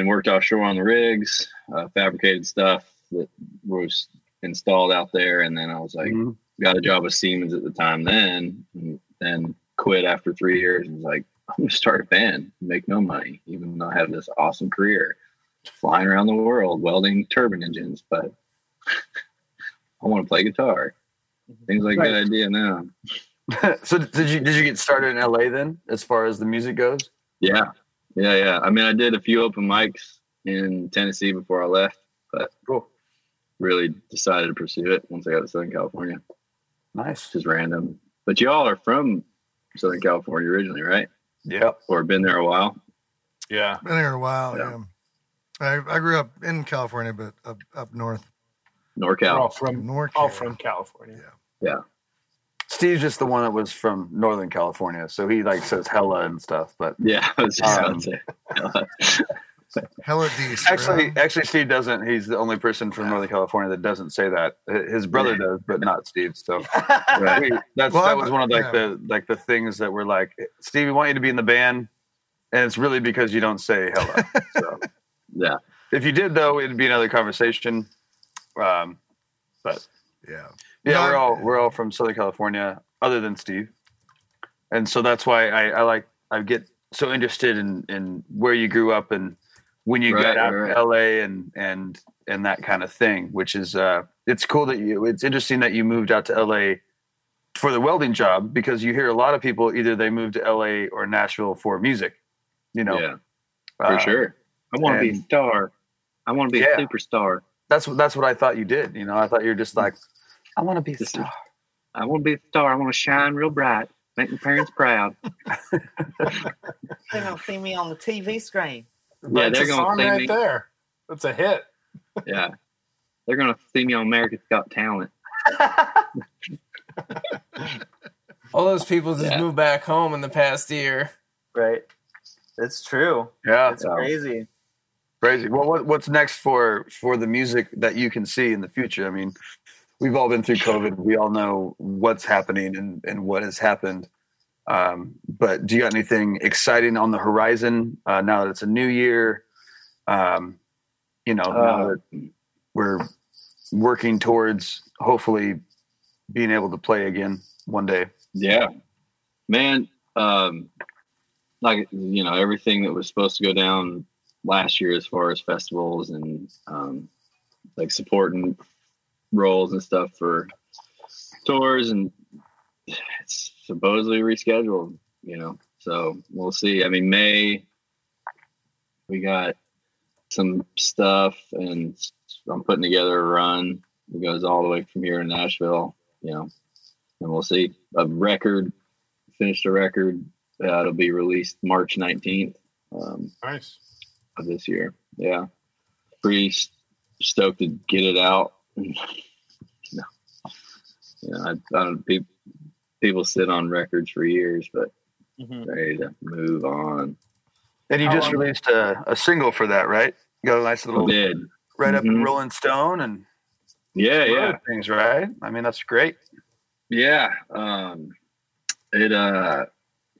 and worked offshore on the rigs, uh, fabricated stuff that was installed out there, and then I was like got a job with Siemens at the time then, and then quit after three years and was like, I'm gonna start a band, make no money, even though I have this awesome career, flying around the world welding turbine engines, but [laughs] I want to play guitar. Seems like a Right. good idea now. [laughs] so did you did you get started in LA then, as far as the music goes? Yeah, yeah, yeah. I mean, I did a few open mics in Tennessee before I left, but Cool. really decided to pursue it once I got to Southern California. Nice. Just random. But y'all are from Southern California originally, right? Yeah. Or been there a while? Yeah. Been here a while. Yeah. Yeah. I, I grew up in California, but up, up north. We're all from North. all from California. Steve's just the one that was from Northern California, so he like says hella and stuff. But Yeah, I was just Um, about to say. [laughs] Hella decent. actually, actually, Steve doesn't. He's the only person from Northern California that doesn't say that. His brother does, but not Steve. So [laughs] Right. we- that's Well, that was one of like yeah. the like the things that were like, Steve, we want you to be in the band, and it's really because you don't say hella. so [laughs] Yeah. if you did, though, it'd be another conversation. Um, but yeah. Yeah, No, we're all we're all from Southern California, other than Steve, and so that's why I, I like I get so interested in in where you grew up and when you Right, got out right, to LA and and and that kind of thing. Which is uh, it's cool that you. It's interesting that you moved out to LA for the welding job because you hear a lot of people either they move to LA or Nashville for music. You know, Yeah, for Uh, sure. I want to be a star. I want to be Yeah. a superstar. That's what that's what I thought you did. You know, I thought you were just like, I want to be a Just- star. I want to be a star. I want to shine real bright, make my parents proud. [laughs] They're gonna see me on the TV screen. Yeah, That's they're gonna see right me. there. That's a hit. [laughs] Yeah, they're gonna see me on America's Got Talent. [laughs] All those people just Yeah. moved back home in the past year. Right. It's true. Yeah, It's crazy. Crazy. Well, what, what's next for for the music that you can see in the future? I mean, we've all been through COVID. We all know what's happening and, and what has happened. Um, but do you got anything exciting on the horizon uh, now that it's a new year? Um, you know, now Uh, that we're working towards hopefully being able to play again one day. Yeah, man. Um, like you know, everything that was supposed to go down last year as far as festivals and um, like supporting roles and stuff for tours, and it's supposedly rescheduled. You know, so we'll see. I mean, May we got some stuff, and I'm putting together a run that goes all the way from here to Nashville. You know, and we'll see. A record, finished a record. Uh, it'll be released March 19th um, Nice. of this year. Yeah, pretty stoked to get it out. No, yeah, I, I don't. People, people sit on records for years, but Mhm. ready to move on. And you just long- released a, a single for that, right? You got a nice little did. right up in. Rolling Stone and Yeah, yeah. things, right? I mean, that's great. Yeah. Um, it uh,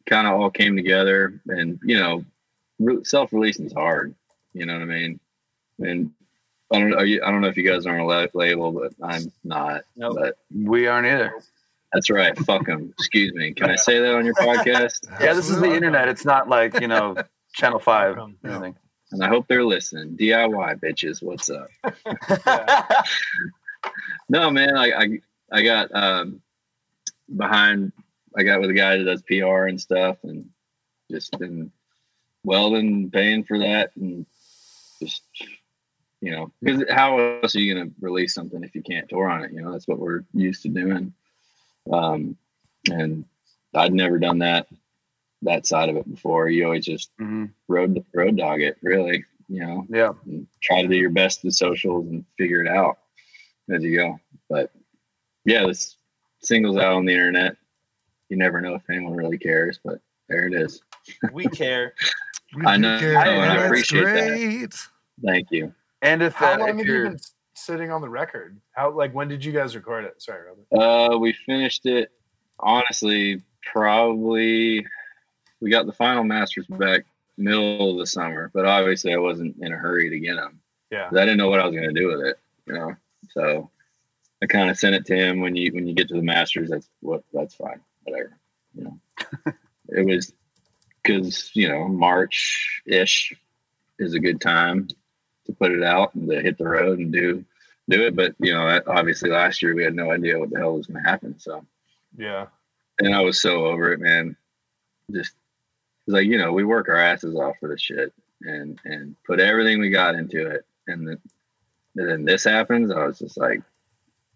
kind of all came together, and you know, re- self releasing is hard. You know what I mean? And I don't. Are you, I don't know if you guys are on a la- label, but I'm not. Nope. But We aren't either. that's right. Fuck them. Excuse me. Can I say that on your podcast? [laughs] Yeah, this is the internet. It's not like you know [laughs] Channel Five. Welcome. anything. And I hope they're listening. DIY bitches, what's up? [laughs] No, man, I I, I got um, behind. I got with a guy that does PR and stuff, and just been welding, paying for that, and just you know, because how else are you going to release something if you can't tour on it? You know, that's what we're used to doing. Um, and I'd never done that that side of it before. You always just Mhm. road road dog it, really. You know, Yeah, and try to do your best with socials and figure it out as you go. But yeah, this single's out on the internet. You never know if anyone really cares, but there it is. We care. [laughs] I know, care, and I that's appreciate that. Thank you. And if, How uh, long if have you been sitting on the record? How like when did you guys record it? Sorry, Robert. Uh, we finished it honestly, probably we got the final masters back middle of the summer, but obviously I wasn't in a hurry to get them. Yeah, I didn't know what I was going to do with it, you know. So I kind of sent it to him when you when you get to the masters. That's what that's fine, whatever. You know, [laughs] it was because you know March ish is a good time to put it out and to hit the road and do do it. But you know, obviously last year we had no idea what the hell was going to happen. So, Yeah. and I was so over it, man. Just it's like you know, we work our asses off for this shit and and put everything we got into it, and then and then this happens. I was just like,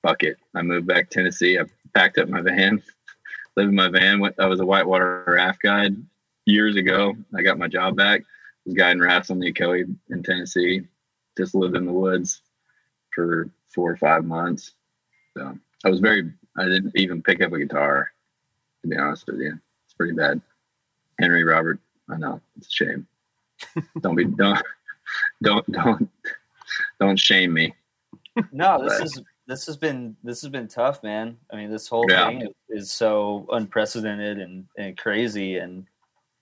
fuck it. I moved back to Tennessee. I packed up my van, [laughs] lived in my van. Went, I was a whitewater raft guide years ago. I got my job back. Was guiding rafts on the Ocoee in Tennessee. Just lived in the woods for four or five months. So I was very. I didn't even pick up a guitar. To be honest with you, it's pretty bad. Henry Robert, I know it's a shame. [laughs] don't be don't don't don't don't shame me. No, this Right. is this has been this has been tough, man. I mean, this whole Yeah. thing is so unprecedented and, and crazy, and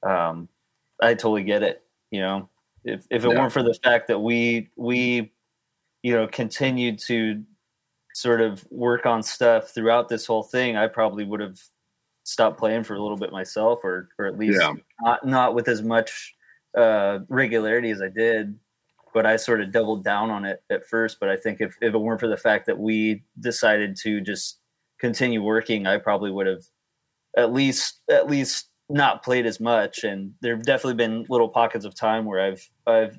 um, I totally get it. You know, if if it Yeah. weren't for the fact that we we you know continued to sort of work on stuff throughout this whole thing, I probably would have stopped playing for a little bit myself, or or at least Yeah. not not with as much uh, regularity as I did but I sort of doubled down on it at first. But I think if, if it weren't for the fact that we decided to just continue working, I probably would have at least at least not played as much. And there have definitely been little pockets of time where I've I've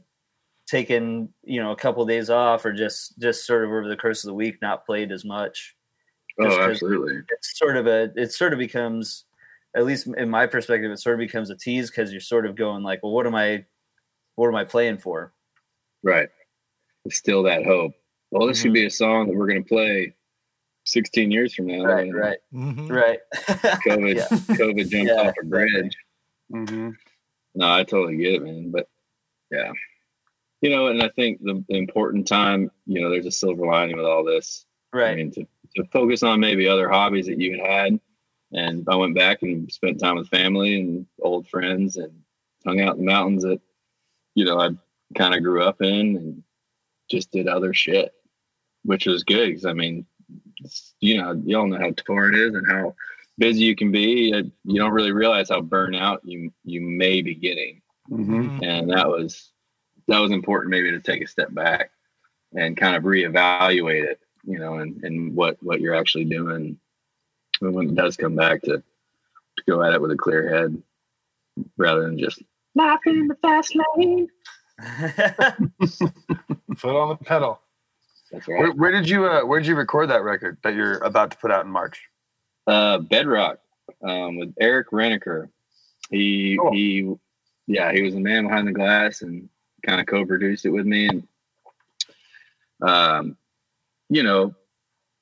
taken you know a couple of days off or just just sort of over the course of the week not played as much. Oh, absolutely. It's sort of a it sort of becomes at least in my perspective it sort of becomes a tease because you're sort of going like well what am I what am I playing for? Right. It's still that hope. Well, this could mm-hmm. be a song that we're going to play 16 years from now. Right, and right, Mhm. right. [laughs] COVID, Yeah. COVID jumped Yeah, off a bridge. Mm-hmm. No, I totally get it, man. But yeah, you know, and I think the, the important time, you know, there's a silver lining with all this. Right. I mean, to, to focus on maybe other hobbies that you had had. And I went back and spent time with family and old friends and hung out in the mountains that, you know, I kind of grew up in and just did other shit, which was good. Cause I mean, it's, you know, you all know how touring it is and how busy you can be. You don't really realize how burnout you, you may be getting Mm-hmm. and that was that was important maybe to take a step back and kind of reevaluate it you know and and what what you're actually doing when it does come back to, to go at it with a clear head rather than just laughing in the fast lane [laughs] Foot on the pedal. That's Where, right where did you uh, where did you record that record that you're about to put out in March? uh bedrock um with eric Reneker. he Cool. he yeah he was the man behind the glass and kind of co-produced it with me and um you know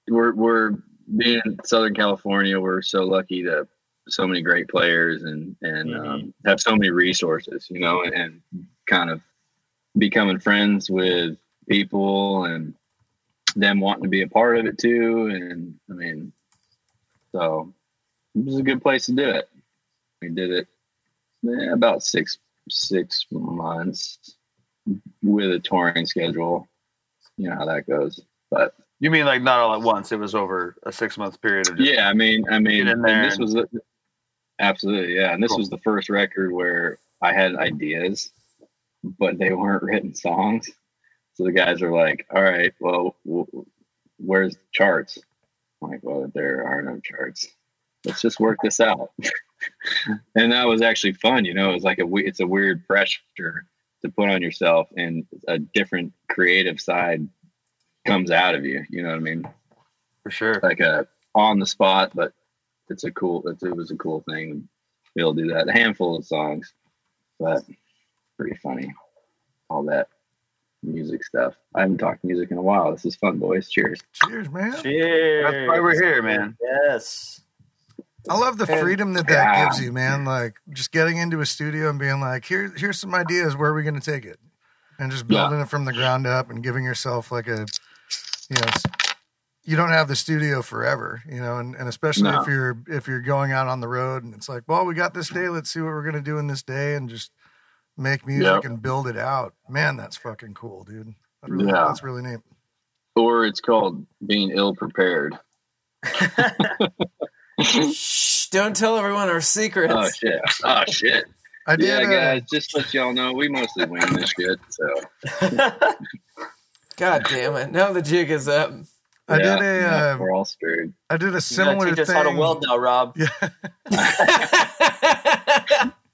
we're we're being in southern california we're so lucky to so many great players and and um, have so many resources you know and, and kind of becoming friends with people and them wanting to be a part of it too and i mean so it was a good place to do it we did it eh, about six six months with a touring schedule you know how that goes but You mean like not all at once? It was over a six month period of yeah i mean i mean Get in there and this was the- absolutely yeah and this Cool. was the first record where i had ideas but they weren't written songs so the guys are like all right well w- where's the charts I'm like well there are no charts let's just work this out [laughs] and that was actually fun you know it was like a it's a weird pressure to put on yourself and a different creative side comes out of you you know what i mean for sure. like a on the spot, but it's a cool. It's, it was a cool thing to be able to do that. A handful of songs, but pretty funny. All that music stuff. I haven't talked music in a while. This is fun, boys. Cheers. Cheers, man. Cheers. That's why we're here, man. Yes. I love the freedom that that Yeah. gives you, man. Like just getting into a studio and being like, here, here's some ideas. Where are we going to take it? And just Yeah. building it from the ground up and giving yourself like a, you know, you don't have the studio forever, you know, and, and especially No. if you're if you're going out on the road and it's like, well, we got this day. Let's see what we're going to do in this day and just make music Yep. and build it out. Man, that's fucking cool, dude. That really, Yeah. That's really neat. Or it's called being ill prepared. Shh! Don't tell everyone our secrets. oh shit! Oh shit! I did. Yeah, uh, guys, just let y'all know, we mostly wing this shit. So [laughs] God damn it! Now the jig is up. I yeah, did a. yeah, Uh, [laughs] we're all screwed. I did a You gotta similar teach us thing. how to weld now, Rob. [laughs]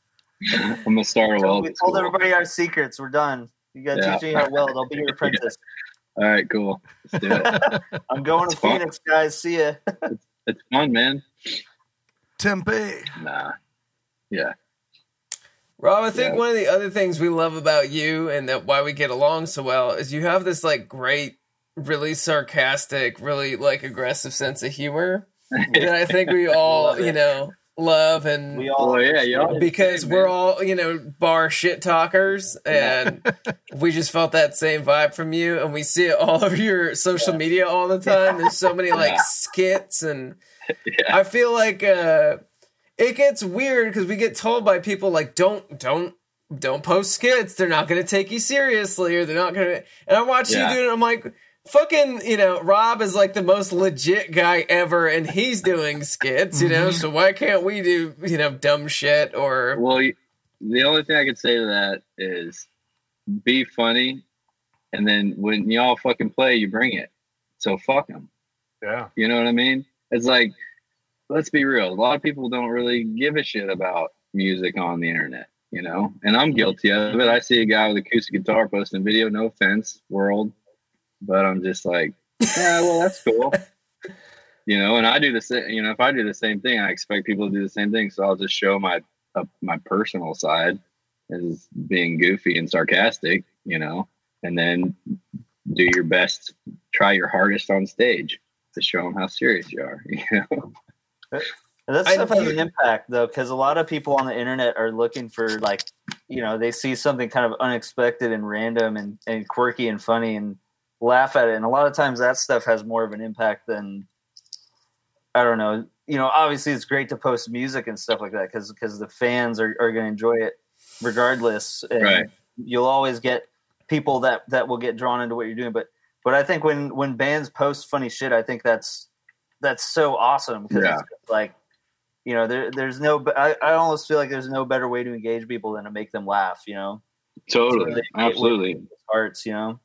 [laughs] I'm gonna start a weld. we told school. everybody our secrets. We're done. You gotta Yeah. teach me how to weld. I'll be your [laughs] apprentice. All right, cool. Let's do it. [laughs] I'm going to It's fun. Phoenix, guys. See ya. it's fun, man. Tempe. Nah. Yeah. Rob, I think Yeah. one of the other things we love about you and that why we get along so well is you have this like great, really sarcastic, really like aggressive sense of humor that I think we all, you know, love and We all. Oh yeah, y'all. because we're all, you know, bar shit talkers [laughs] and we just felt that same vibe from you and we see it all over your social media all the time. There's so many like Yeah. skits and [laughs] Yeah. I feel like uh it gets weird because we get told by people like don't don't don't post skits. They're not going to take you seriously, or they're not going to. And I watch Yeah. you do it. I'm like, fucking, you know, Rob is like the most legit guy ever, and he's doing skits. You know, so mm-hmm. why can't we do you know dumb shit or Well, the only thing I could say to that is be funny, and then when y'all fucking play, you bring it. So fuck them. Yeah. You know what I mean? It's like, let's be real. A lot of people don't really give a shit about music on the internet, you know? And I'm guilty of it. I see a guy with acoustic guitar posting video, no offense, world. But I'm just like, yeah, well, that's cool. [laughs] You know, and I do the same, you know, if I do the same thing, I expect people to do the same thing. So I'll just show my, uh, my personal side as being goofy and sarcastic, you know, and then do your best, try your hardest on stage to show them how serious you are. [laughs] You know, And that stuff has an impact though, because a lot of people on the internet are looking for like, you know, they see something kind of unexpected and random and, and quirky and funny and laugh at it. And a lot of times that stuff has more of an impact than, I don't know. You know, obviously it's great to post music and stuff like that because because the fans are, are going to enjoy it regardless. And Right. You'll always get people that that will get drawn into what you're doing, but but I think when when bands post funny shit, I think that's that's so awesome because Yeah. like you know there there's no I, I almost feel like there's no better way to engage people than to make them laugh you know totally, So absolutely. hearts you know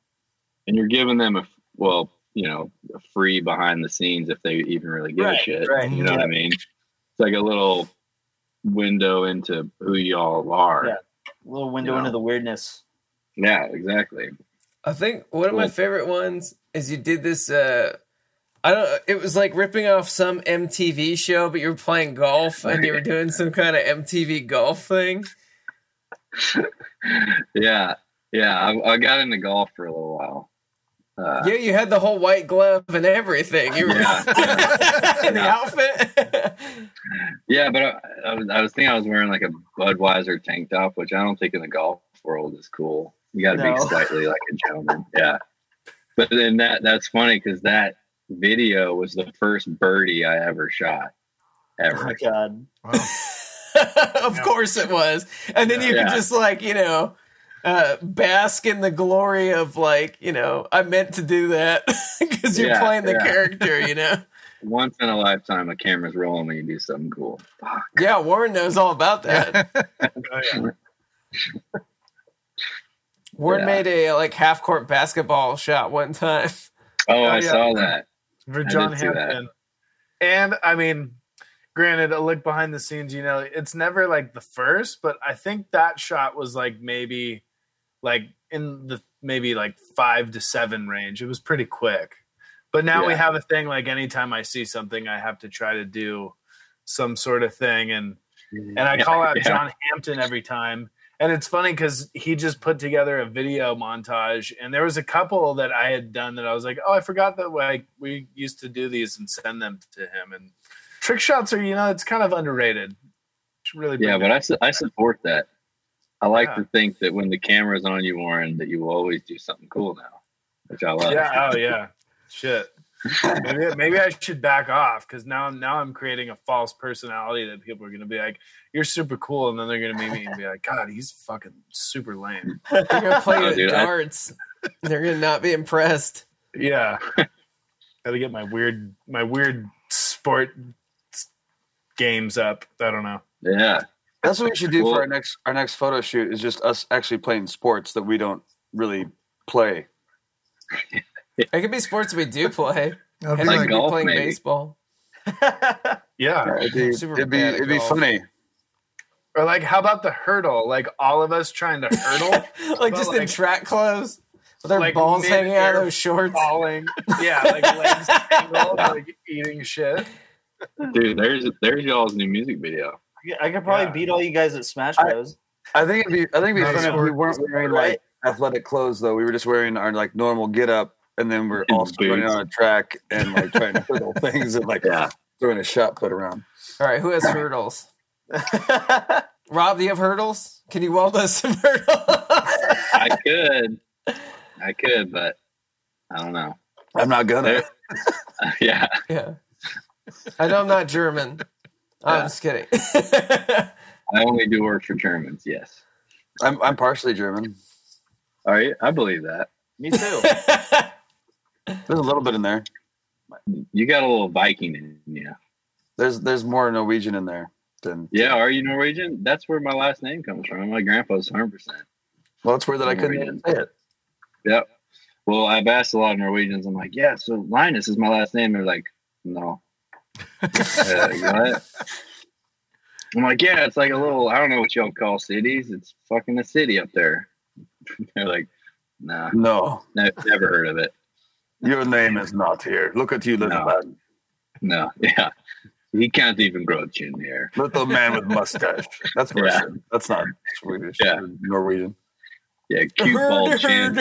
And you're giving them a, well, you know, a free behind the scenes if they even really give a shit. right, You know what I mean? It's like a little window into who y'all are. Yeah. a little window Yeah. into the weirdness Yeah, exactly. I think one of my favorite ones is you did this. uh I don't. It was like ripping off some MTV show, but you were playing golf and you were doing some kind of MTV golf thing. [laughs] yeah, yeah. I, I got into golf for a little while. Uh, Yeah, you had the whole white glove and everything. You were Yeah. [laughs] in the outfit. yeah, but I, I was I was thinking I was wearing like a Budweiser tank top, which I don't think in the golf world is cool. You got to No. be slightly like a gentleman. Yeah, but then that that's funny because that video was the first birdie I ever shot oh ever. my god [laughs] of course it was. And then you Yeah. could just like, you know, uh, bask in the glory of like, you know, I meant to do that [laughs] because you're Yeah, playing the yeah. character, you know. [laughs] Once in a lifetime, a camera's rolling when you do something cool. Fuck. Yeah, Warren knows all about that. [laughs] Oh. Warren Yeah. made a like half court basketball shot one time. Oh, I yeah. saw that. for John did see that. Hampton. And I mean, granted, a look behind the scenes, you know, it's never like the first, but I think that shot was like maybe like in the maybe like five to seven range. It was pretty quick. But now we have a thing like anytime I see something, I have to try to do some sort of thing. And mm-hmm. and I call out yeah. John Hampton every time. And it's funny because he just put together a video montage, and there was a couple that I had done that I was like, "Oh, I forgot that like we used to do these and send them to him." And trick shots are, you know, it's kind of underrated. Should really, Yeah, but I, su- I support that. I like Yeah. to think that when the camera's on you, Warren, that you will always do something cool now, which I love. yeah, oh yeah, [laughs] shit. Maybe maybe I should back off because now now I'm creating a false personality that people are gonna be like, "You're super cool," and then they're gonna meet me and be like, "God, he's fucking super lame." [laughs] They're gonna play [laughs] Oh, with dude, I- darts. They're gonna not be impressed. Yeah. Got to get my weird my weird sport games up. I don't know. Yeah. That's what we should do Well- for our next our next photo shoot. Is just us actually playing sports that we don't really play. It could be sports we do play. That'd be Henry like could be golf, playing maybe. baseball. [laughs] Yeah. It'd be Super it'd be, it'd be funny. Or like, how about the hurdle? Like all of us trying to hurdle, [laughs] like But, just in track clothes with their like balls hanging out of those shorts. falling. Yeah, like [laughs] legs tangled, like eating shit. Dude, there's there's y'all's new music video. I could probably Yeah. beat all you guys at Smash Bros. I think it'd be I think it'd be Not a if we weren't wearing like athletic clothes though. We were just wearing our like normal get up, and then we're And also running on a track and like trying to hurdle [laughs] things and like Yeah. throwing a shot put around. All right, who has hurdles? [laughs] Rob, do you have hurdles? Can you weld us some hurdles? [laughs] I could, I could, but I don't know. I'm not gonna. There- yeah, yeah. I know I'm not German. I'm Yeah. just kidding. [laughs] I only do work for Germans. Yes. I'm I'm partially German. All right, I believe that. Me too. [laughs] There's a little bit in there. You got a little Viking in you. There's there's more Norwegian in there than Yeah, are you Norwegian? That's where my last name comes from. My grandpa's 100%. Well, it's weird that I couldn't Norwegian. even say it. Yep. Well, I've asked a lot of Norwegians. I'm like, yeah, so Leines is my last name. They're like, no. Uh, what? I'm like, yeah, it's like a little, I don't know what y'all call cities. It's fucking a city up there. [laughs] They're like, nah, No, ne- never heard of it. your name is not here. Look at you, little No. man. No, yeah. He can't even grow a chin hair. Little man with mustache. That's [laughs] Yeah. That's not Swedish. Yeah. Norwegian. Yeah, cute bald [laughs] chin.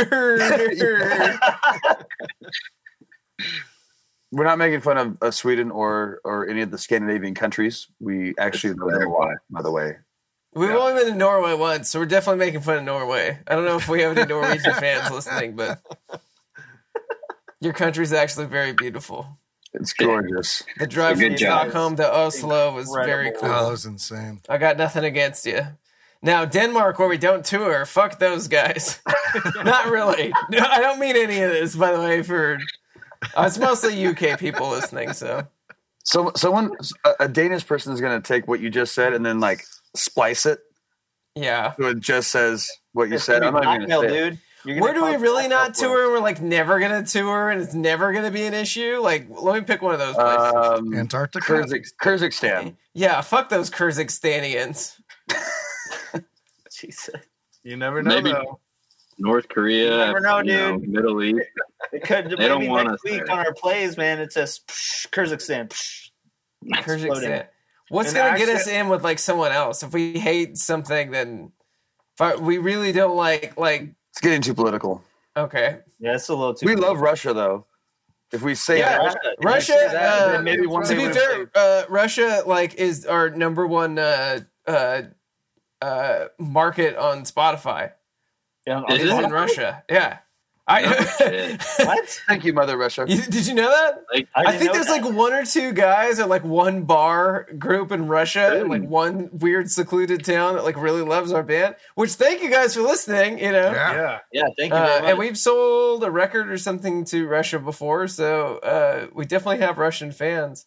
We're not making fun of, of Sweden or or any of the Scandinavian countries. We actually know them a by the way. We've only been to Norway once, so we're definitely making fun of Norway. I don't know if we have any Norwegian [laughs] fans listening, but your country's actually very beautiful. It's gorgeous. The drive from job. Stockholm to Oslo was very cool. Oh, that was insane. I got nothing against you. Now Denmark, where we don't tour, fuck those guys. [laughs] Not really. No, I don't mean any of this, by the way. For uh, it's mostly UK people listening, so So someone, a, a Danish person is going to take what you just said and then like splice it yeah. so it just says what you It's said. I'm not even going to say it. dude. You're Where do we really not blackmail tour? We're like never gonna tour, and it's never gonna be an issue. Like, let me pick one of those places. Um, Antarctica. Kyrgyz- Kyrgyzstan. yeah, fuck those Kyrgyzstanians. [laughs] Jesus. You never know Maybe- though. North Korea, You never know, you dude. Middle East. It could They don't maybe want next us week there. on our plays, man. It says psh, Kyrgyzstan. Psh, exploding. Kyrgyzstan. What's And gonna get actually- us in with like someone else? If we hate something, then if I, we really don't like like. It's getting too political. Okay, Yeah, it's a little too. We love Russia though. If we say Yeah, that, Russia. Russia, say that, uh, maybe one to be fair, uh, Russia like is our number one uh, uh, uh, market on Spotify. Yeah, on Is Is in Russia. Yeah. I, [laughs] shit. What? thank you, Mother Russia. You- did you know that? Like, I, didn't think there's that. like one or two guys or like one bar group in Russia and like one weird secluded town that like really loves our band. Which thank you guys for listening. You know, Yeah. Yeah. Yeah, thank you uh, much. and we've sold a record or something to Russia before, so uh, we definitely have Russian fans.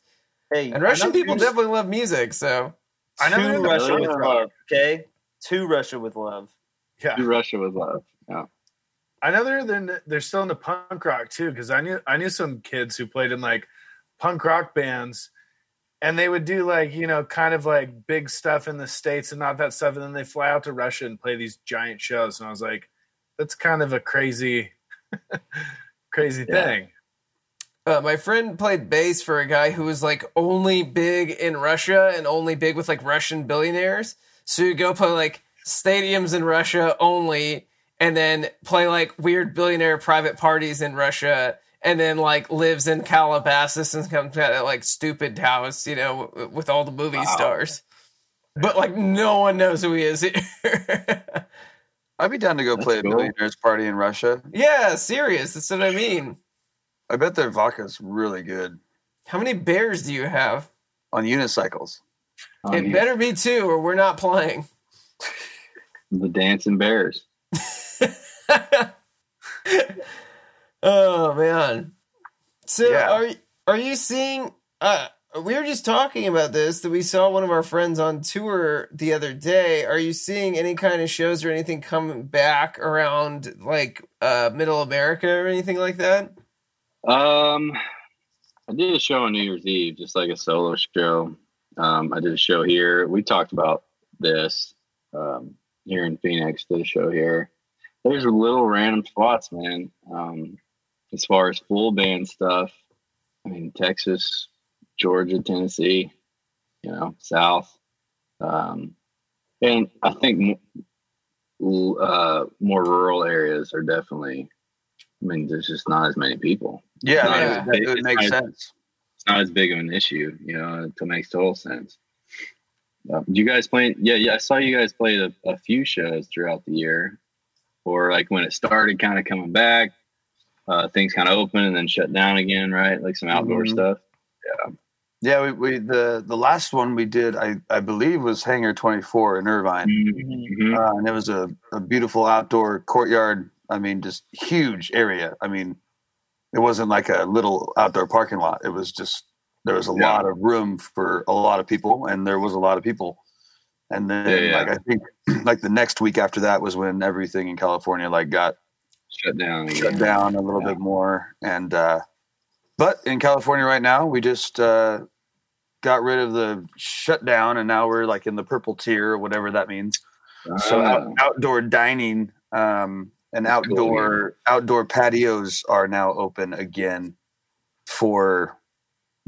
hey, And Russian people there's- definitely love music. So I know to they're Russia with love. Okay, to Russia with love. Yeah. Russia with love. Yeah. I know they're they're, they're still into punk rock too because I knew I knew some kids who played in like punk rock bands, and they would do like you know kind of like big stuff in the states and not that stuff, and then they fly out to Russia and play these giant shows, and I was like, that's kind of a crazy, [laughs] crazy Yeah. thing. Uh, my friend played bass for a guy who was like only big in Russia and only big with like Russian billionaires. So you go play like stadiums in Russia only, and then play like weird billionaire private parties in Russia, and then like lives in Calabasas and comes out at like stupid house, you know, with all the movie stars. But like no one knows who he is here. [laughs] I'd be down to go That's play a billionaires party in Russia. yeah, serious. That's what I mean. I bet their vodka's really good How many bears do you have? on unicycles. Um, It better be two, or we're not playing. The dancing bears. [laughs] oh man. So Yeah. are are you seeing uh we were just talking about this that we saw one of our friends on tour the other day. Are you seeing any kind of shows or anything coming back around like uh, Middle America or anything like that? Um, I did a show on New Year's Eve, just like a solo show. Um, I did a show here. We talked about this um, here in Phoenix. Did a show here. There's little random spots, man. Um, as far as full band stuff, I mean Texas, Georgia, Tennessee, you know, South, um, and I think uh, more rural areas are definitely. I mean, there's just not as many people Yeah, No, I mean, yeah. that- it makes sense. it's not as big of an issue, you know. It makes total sense. Uh, you guys playing? Yeah, yeah. I saw you guys played a, a few shows throughout the year, or like when it started, kind of coming back. Uh, things kind of open and then shut down again, right? Like some outdoor Mhm. stuff. Yeah, we, we the the last one we did, I I believe, was Hangar Twenty Four in Irvine, Mhm. uh, and it was a, a beautiful outdoor courtyard. I mean, just huge area. I mean, it wasn't like a little outdoor parking lot. It was just there was a Yeah. lot of room for a lot of people, and there was a lot of people. And then, Yeah, yeah. like I think, [clears throat] like the next week after that was when everything in California like got Shut down shut down a little bit more and uh but in california right now we just uh got rid of the shutdown and now we're like in the purple tier or whatever that means so Ah, out, outdoor dining um and That's cool, outdoor outdoor patios are now open again for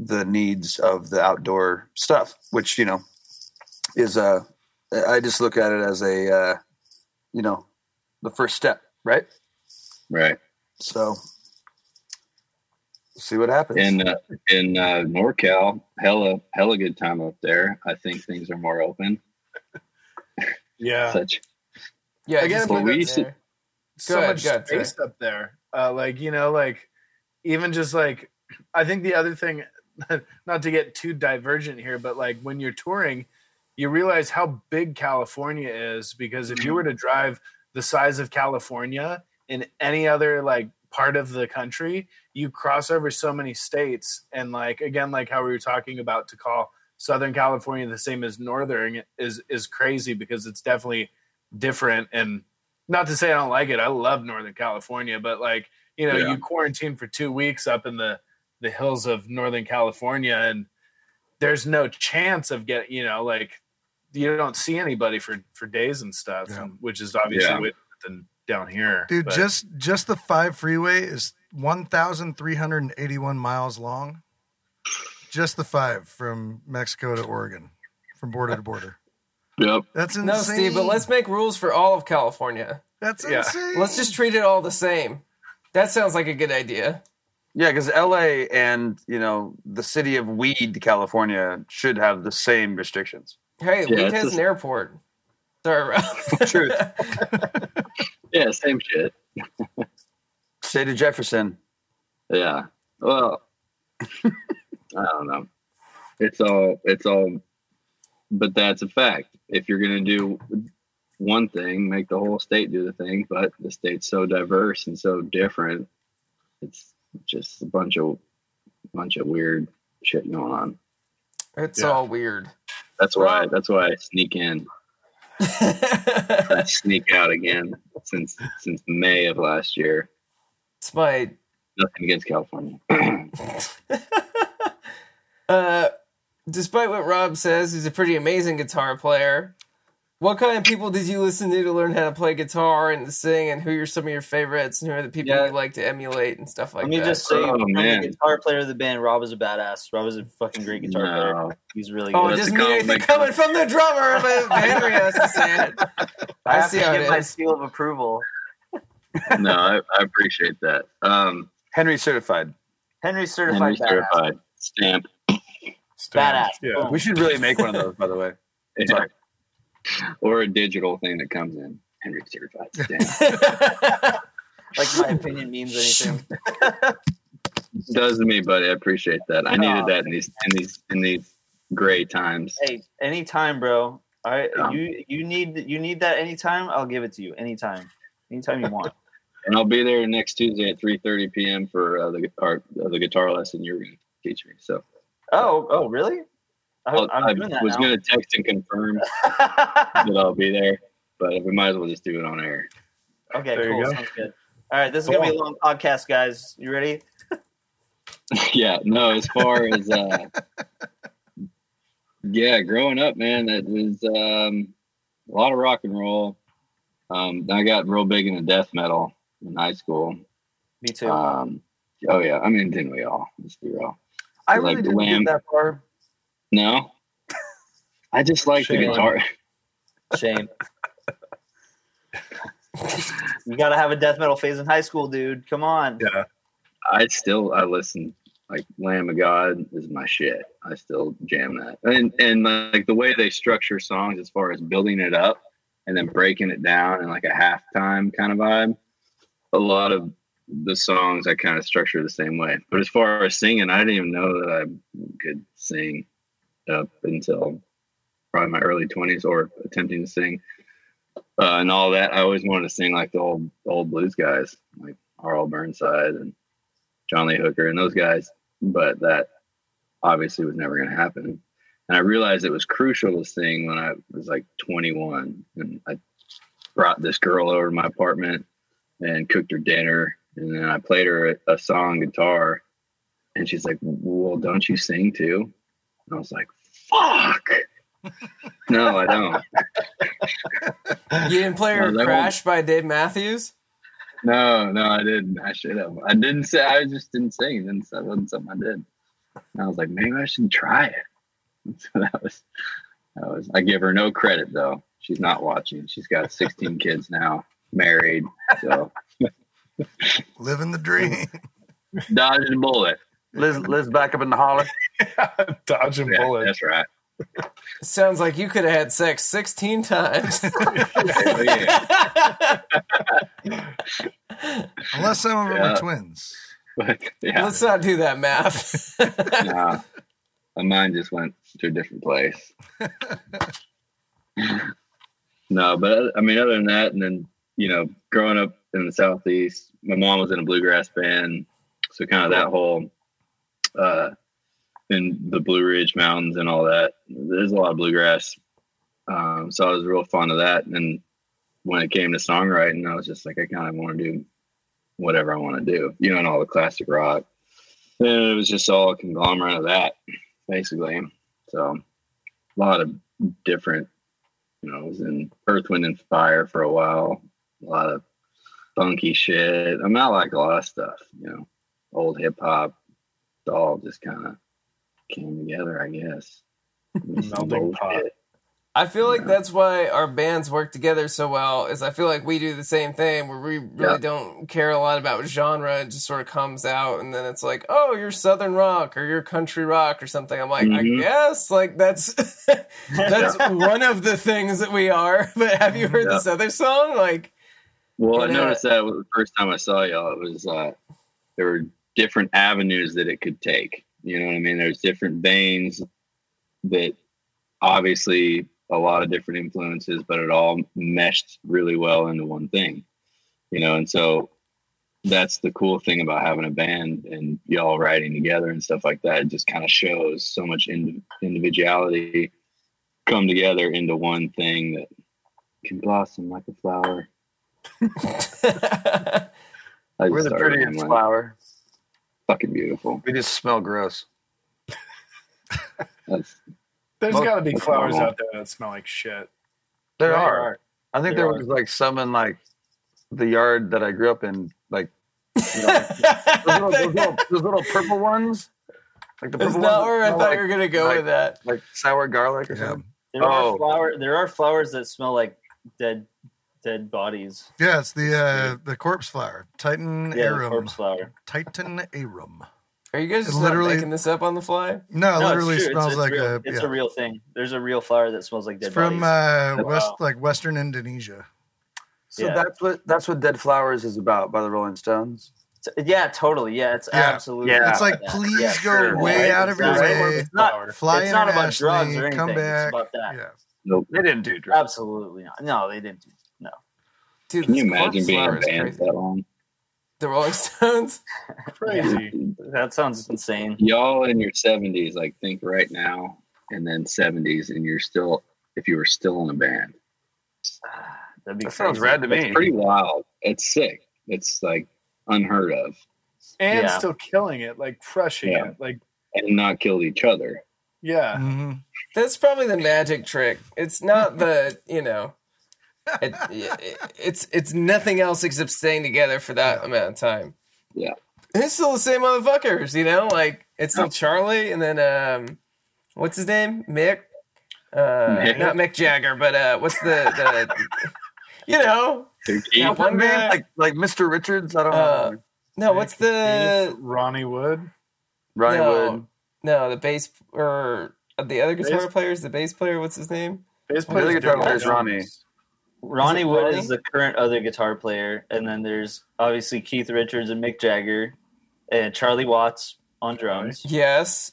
the needs of the outdoor stuff which you know is uh i just look at it as a uh you know the first step right right. so see what happens. In uh, in uh, NorCal, hella hella good time up there. I think things are more open. [laughs] Yeah. Such Yeah, Again, just well, we used to- so ahead, much go ahead, space up there. Uh, like you know, like even just like I think the other thing, [laughs] not to get too divergent here, but like when you're touring, you realize how big California is because if you mm-hmm. were to drive the size of California in any other like part of the country, you cross over so many states, and like again, like how we were talking about to call Southern California the same as Northern is is crazy because it's definitely different and not to say I don't like it. I love Northern California, but like, you know, Yeah. you quarantine for two weeks up in the, the hills of Northern California and there's no chance of getting, you know, like you don't see anybody for, for days and stuff, Yeah. which is obviously Yeah. way than down here. Dude, But- just just the five freeway is one thousand three hundred and eighty one miles long. Just the five from Mexico to Oregon, from border to border. [laughs] yep. That's insane. No, Steve, but let's make rules for all of California. That's Yeah. insane. Let's just treat it all the same. That sounds like a good idea. Yeah, because LA and you know the city of Weed, California, should have the same restrictions. Hey, Yeah, Weed has just- an airport. Sorry, [laughs] Truth. [laughs] Yeah, same shit. [laughs] State of Jefferson. Yeah. Well, I don't know. It's all it's all but that's a fact. If you're going to do one thing, make the whole state do the thing, but the state's so diverse and so different. It's just a bunch of bunch of weird shit going on. It's Yeah. all weird. That's why that's why I sneak in. I [laughs] sneak out again since since May of last year. it's my Nothing against California. [clears throat] [laughs] uh despite what Rob says, he's a pretty amazing guitar player. What kind of people did you listen to to learn how to play guitar and sing, and who are some of your favorites, and who are the people Yeah. you like to emulate and stuff like that? Let me that? just say, Oh, from man. the guitar player of the band, Rob is a badass. Rob is a fucking great guitar player. He's really oh, good. it that's doesn't mean anything compliment. coming from the drummer, [laughs] but Henry has to say it. [laughs] I I have see to how give it my seal of approval. no, I, I appreciate that. Um, Henry certified. Henry Henry certified badass. certified stamp. Badass. Yeah. Boom. We should really make one of those, by the way. [laughs] Yeah. [laughs] or a digital thing that comes in. Henry certified stamp. [laughs] like my opinion means anything. [laughs] Does to me, buddy. I appreciate that. I needed that in these in these in these gray times. hey, anytime, bro. All right, Yeah. you you need you need that anytime. I'll give it to you anytime, anytime you want. And I'll be there next Tuesday at three thirty p.m. for uh, the guitar uh, the guitar lesson you're going to teach me. So Oh, oh, really? I, I'll- I'm I doing was going to text and confirm [laughs] that I'll be there, but we might as well just do it on air. okay, There you cool. go. Sounds good. All right, this is gonna be a long podcast, guys. You ready? [laughs] yeah, no, as far [laughs] as uh yeah, growing up, man, it was um a lot of rock and roll. Um I got real big into death metal in high school. Me too. Um oh yeah, I mean didn't we all? Let's be real. I Like really didn't Lamb. get that far. No. I just like the guitar. Shame. you gotta have a death metal phase in high school, dude. Come on. Yeah. I still I listen like Lamb of God is my shit. I still jam that. And and like the way they structure songs as far as building it up and then breaking it down in like a halftime kind of vibe. A lot of the songs I kind of structure the same way. But as far as singing, I didn't even know that I could sing up until probably my early twenties or attempting to sing. Uh, and all that, I always wanted to sing like the old old blues guys, like R.L. Burnside and John Lee Hooker and those guys, but that obviously was never going to happen. And I realized it was crucial to sing when I was like 21, and I brought this girl over to my apartment and cooked her dinner, and then I played her a song guitar, and she's like, "Well, don't you sing too?" And I was like, "Fuck." [laughs] no, I don't. You didn't play No, her that Crash by Dave Matthews? No, no, I didn't. I should have. I didn't say. I just didn't sing. It didn't, that wasn't something I did. And I was like, maybe I should try it. [laughs] So that was. That was. I give her no credit though. She's not watching. She's got 16 kids now, married. So Living the dream. dodging a bullet. Liz, Liz back up in the holler. [laughs] Dodging Yeah, bullets. that's right. Sounds like you could have had sex 16 times. [laughs] Hell yeah. Unless some of them Yeah. are twins. But [laughs] yeah, Let's not do that math. nah, my mind just went to a different place. no, but I mean, other than that, and then you know, growing up in the southeast, my mom was in a bluegrass band, so kind of that whole uh, in the Blue Ridge Mountains and all that. There's a lot of bluegrass, um, so I was real fond of that. And when it came to songwriting, I was just like, I kind of want to do whatever I want to do, you know, and all the classic rock. And it was just all a conglomerate of that, basically. So a lot of different, you know, I was in Earth, Wind, and Fire for a while. A lot of funky shit. I mean, not like a lot of stuff, you know, old hip hop. All just kind of came together, I guess. [laughs] Some Melting pot. I feel like that's why our bands work together so well. Is I feel like we do the same thing where we really Yeah. don't care a lot about genre. It just sort of comes out, and then it's like, oh, you're southern rock or you're country rock or something. I'm like, I Mhm. guess like that's [laughs] that's one of the things that we are. [laughs] But have you heard Yeah. this other song? Like, Well, I And, noticed that the first time I saw y'all, it was uh, there were different avenues that it could take. You know what I mean? There's different veins that obviously a lot of different influences, but it all meshed really well into one thing. You know, and so that's the cool thing about having a band and y'all writing together and stuff like that. It just kind of shows so much indi- individuality come together into one thing that can blossom like a flower. [laughs] I We're the prettiest flower. Fucking beautiful. We just smell gross. [laughs] That's There's Most- got to be flowers normal. out there that smell like shit. There There are. are. I think There there was like some in like the yard that I grew up in, like [laughs] you know, those, little, those, little, those little purple ones. Like the That's purple not ones that where I thought like, you were gonna go like- with that. like sour garlic or Yeah. something. There Oh. are flower. There are flowers that smell like dead, dead bodies. Yeah, it's the uh, the corpse flower. Titan Yeah, the arum. corpse flower. Titan arum. Are you guys just literally- making this up on the fly? No, it No, literally it's smells it's, it's like real. a. It's yeah. a real thing. There's a real flower that smells like dead It's from bodies. uh, west, Wow. like Western Indonesia. So Yeah. that's what that's what Dead Flowers is about by the Rolling Stones. Yeah, totally. Yeah, it's Yeah. absolutely. Yeah. It's like, please yeah, go sure. way Yeah, out of your exactly. way. It's not. Flower. Fly it's not about internationally, drugs or anything. come back. It's about that. Yeah. nope. They didn't do drugs. Absolutely not. No, they didn't. do- No. Dude, Can you imagine being flower a band that long? The Rolling [laughs] Stones. Crazy. [laughs] That sounds insane. Y'all in your seventies, like think right now, and then seventies, and you're still if you were still in a band. [sighs] That'd be That sounds rad to It's me. pretty wild. It's sick. It's like unheard of, And Yeah. still killing it, like crushing Yeah. it. Like, and not killed each other. yeah. Mhm. That's probably the magic trick. It's not [laughs] the you know, it, it- it's it's nothing else except staying together for that amount of time. Yeah. And it's still the same motherfuckers, you know. Like it's still Charlie, and then um, what's his name? Mick. Uh, Mick? not Mick Jagger, but uh, what's the the, [laughs] you know, that one man, like like Mr. Richards. I don't Uh, know. no, what's the Ronnie Wood. Ronnie no, Wood. no, the bass or the other guitar Bass- player is the bass player. What's his name? Bass player. The other player guitar player is Ronnie. Ronnie Is Wood Ronnie? is the current other guitar player, and then there's obviously Keith Richards and Mick Jagger, and Charlie Watts on drums. Yes.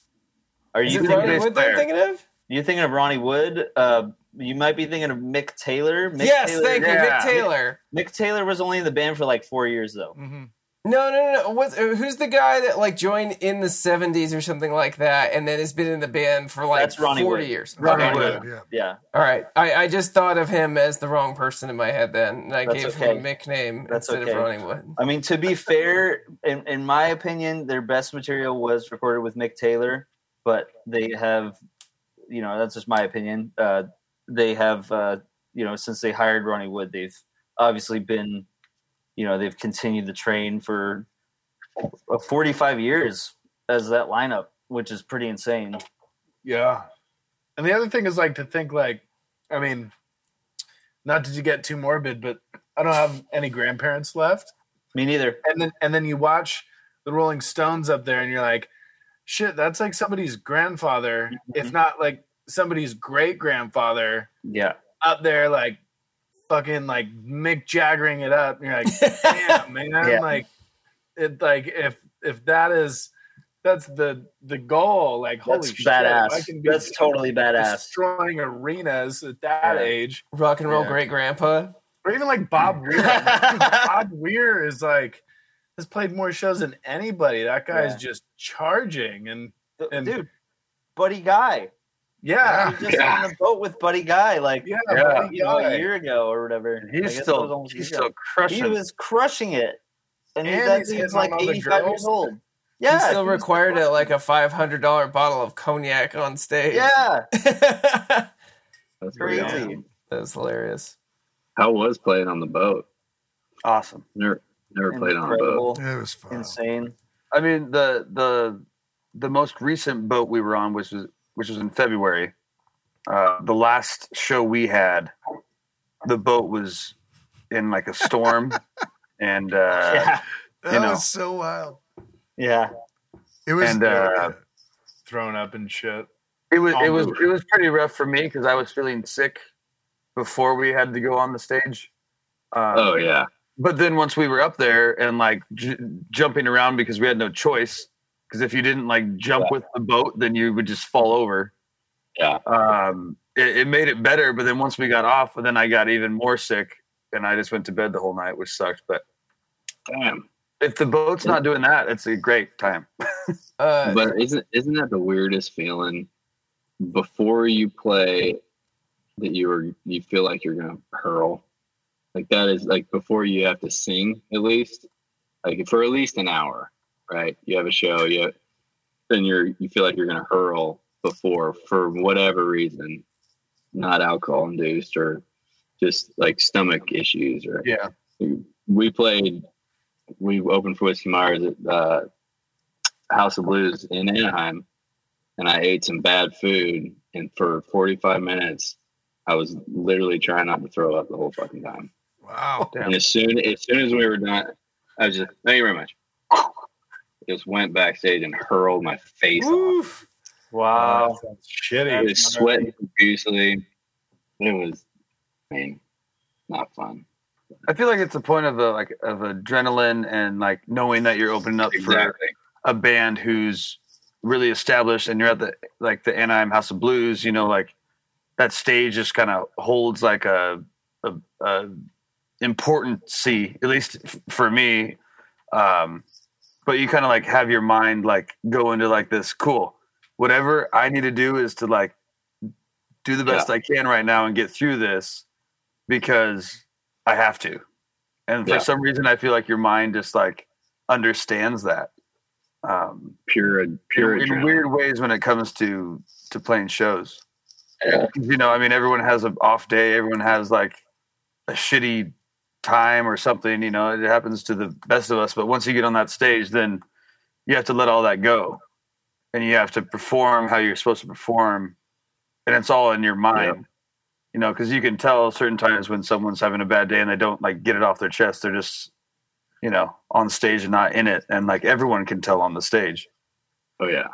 Are Is you it thinking? Ronnie bass Wood player. thinking of? You thinking of Ronnie Wood? Uh, you might be thinking of Mick Taylor. Mick yes, Taylor, thank you, yeah. Mick Taylor. Mick Taylor was only in the band for like four years though. Mhm. No, no, no, no. What's, uh, who's the guy that like joined in the '70s or something like that, and then has been in the band for like That's Ronnie 40 Wood. years? Ronnie Okay. Wood. Yeah. Yeah, All right, I, I just thought of him as the wrong person in my head. Then and I That's gave okay. him a nickname That's instead okay. of Ronnie Wood. I mean to be fair, in, in my opinion, their best material was recorded with Mick Taylor, but they have, you know, that's just my opinion. Uh, they have, uh, you know, since they hired Ronnie Wood, they've obviously been, you know, they've continued the train for uh, 45 years as that lineup, which is pretty insane. Yeah. And the other thing is like to think like, I mean, not to get too morbid, but I don't have any grandparents left. Me neither. And then and then you watch the Rolling Stones up there and you're like, shit, that's like somebody's grandfather, if not like somebody's great grandfather Yeah. up there like fucking like Mick Jaggering it up. And you're like, [laughs] damn, man. Yeah. Like it like if if that is that's the the goal, like holy That's shit, badass. I can be That's totally badass. destroying arenas at that Yeah. age. Rock and roll Yeah. great grandpa. Or even like Bob [laughs] Weir. Bob Weir is like has played more shows than anybody. That guy is Yeah. just charging and And- Dude, Buddy Guy. Yeah. I was just [laughs] on the boat with Buddy Guy like Yeah, Yeah. Buddy you know, a year ago or whatever. And he's was still almost he's still crushing. he was crushing it, and, And that he's like on all the 85 years old. Yeah, He's still dude's required crushing at like a five hundred dollar bottle of cognac on stage. Yeah, [laughs] that That's pretty crazy. awesome. was hilarious. How was playing on the boat? awesome. Never never played on a boat. Incredible, It was fun. insane. I mean the the the most recent boat we were on which was which was in February. Uh, the last show we had, the boat was in like a storm, [laughs] and uh, yeah, That you know. was so wild. yeah. It was. And, uh, Thrown up and shit. it was it was Almost. it was pretty rough for me because I was feeling sick before we had to go on the stage. Uh, Oh yeah. But then once we were up there and like j- jumping around because we had no choice, because if you didn't like jump Yeah. with the boat, then you would just fall over. Yeah. Um, it, it made it better, but then once we got off, then I got even more sick, and I just went to bed the whole night, which sucked. But Damn. if the boat's not doing that, it's a great time. [laughs] Uh, But isn't isn't that the weirdest feeling before you play that you are you feel like you're gonna hurl? Like that is like before you have to sing at least, like for at least an hour, right? You have a show, you have, then you're you feel like you're gonna hurl before for whatever reason, not alcohol induced or just like stomach issues or Yeah. we played we opened for whiskey myers at uh, house of blues in anaheim and i ate some bad food and for 45 minutes i was literally trying not to throw up the whole fucking time wow. Damn. and as soon as soon as we were done i was just thank you very much just went backstage and hurled my face off oof. Wow. That sounds i shitty. was sweating profusely it was I mean, not fun I feel like it's a point of a, like of adrenaline and like knowing that you're opening up for a band who's really established and you're at the like the Anaheim House of Blues, you know, like that stage just kind of holds like a, a, a importancy, at least f- for me. Um, but you kind of like have your mind like go into like this cool. Whatever I need to do is to like do the best I can right now and get through this because I have to. And for Yeah. some reason, I feel like your mind just like understands that. Um, Pure, and pure. in, in weird ways when it comes to to playing shows. Yeah. You know, I mean, everyone has an off day. Everyone has like a shitty time or something. You know, it happens to the best of us. But once you get on that stage, then you have to let all that go, and you have to perform how you're supposed to perform, and it's all in your mind. You know, because you can tell certain times when someone's having a bad day and they don't like get it off their chest. They're just, you know, on stage and not in it, and like everyone can tell on the stage Oh yeah.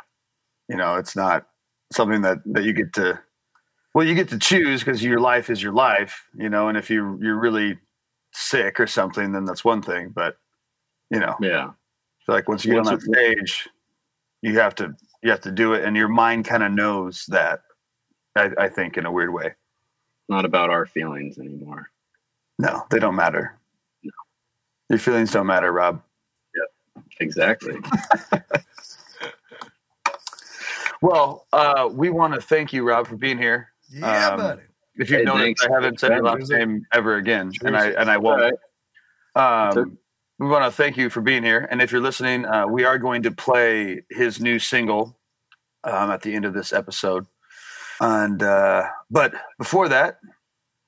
you know it's not something that that you get to well you get to choose because your life is your life you know and if you you're really sick or something then that's one thing but you know Yeah. I like once you get on that stage you have to you have to do it and your mind kind of knows that I, I think in a weird way Not about our feelings anymore. no they don't matter No. your feelings don't matter rob Yeah Exactly. [laughs] well uh we want to thank you rob for being here Yeah, Um, buddy. If you've Hey, noticed thanks. i haven't said your Yeah, last cheers. name ever again and i and i won't All right. Sure. Um, we want to thank you for being here. And if you're listening, uh, we are going to play his new single um, at the end of this episode. And uh, but before that,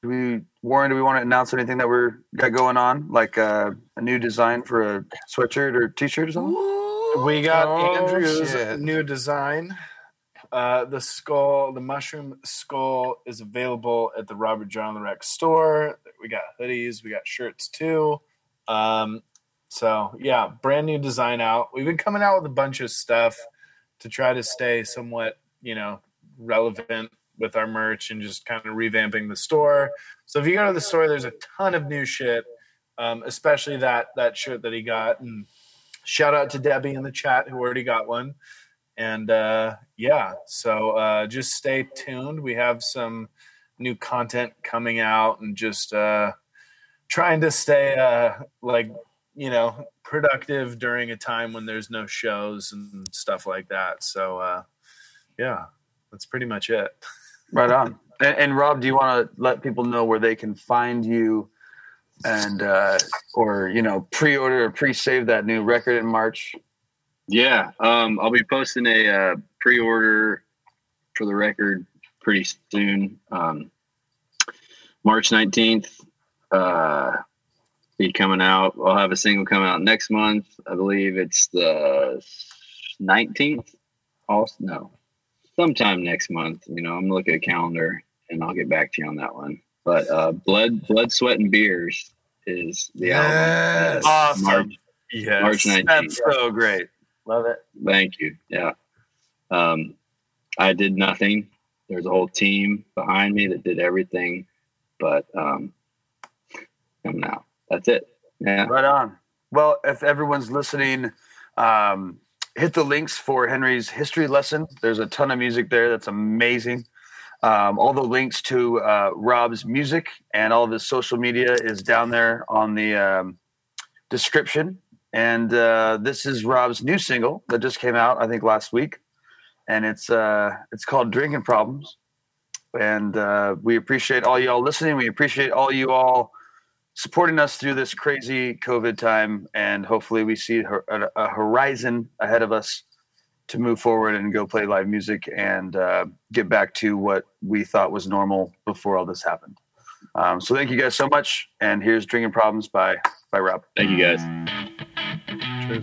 do we Warren? Do we want to announce anything that we're got going on, like uh, a new design for a sweatshirt or T-shirt or something? We got Oh, Andrew's shit. new design. Uh, the skull, the mushroom skull, is available at the Robert Jon the Wreck's store. We got hoodies, we got shirts too. Um, so yeah, brand new design out. We've been coming out with a bunch of stuff to try to stay somewhat, you know, relevant with our merch and just kind of revamping the store. So if you go to the store, there's a ton of new shit, um, especially that that shirt that he got. And shout out to Debbie in the chat who already got one. And uh, yeah, so uh, just stay tuned. We have some new content coming out and just uh, trying to stay uh, like you know productive during a time when there's no shows and stuff like that. So uh, yeah, that's pretty much it. Right on. And, and Rob, do you want to let people know where they can find you, and uh, or you know pre-order or pre-save that new record in March? Yeah, um, I'll be posting a uh, pre-order for the record pretty soon. Um, March nineteenth, uh, be coming out. I'll have a single coming out next month. I believe it's the nineteenth. Also, no, sometime next month. You know, I'm gonna at a calendar and I'll get back to you on that one. But uh, blood, blood, sweat, and beers is the Yes. album. Awesome. March, Yes. March nineteenth. That's so great. Love it. Thank you. Yeah. Um, I did nothing. There's a whole team behind me that did everything, but um, coming out. That's it. Yeah. Right on. Well, if everyone's listening, um, hit the links for Henry's history lesson. There's a ton of music there that's amazing. Um, all the links to uh, Rob's music and all of his social media is down there on the um, description. And uh, this is Rob's new single that just came out, I think, last week, and it's uh, it's called "Drinking Problems." And uh, we appreciate all y'all listening. We appreciate all you all supporting us through this crazy COVID time, and hopefully, we see a, horizon ahead of us to move forward and go play live music and uh, get back to what we thought was normal before all this happened. Um, so, thank you guys so much. And here's "Drinking Problems" by by Rob. Thank you guys. Well,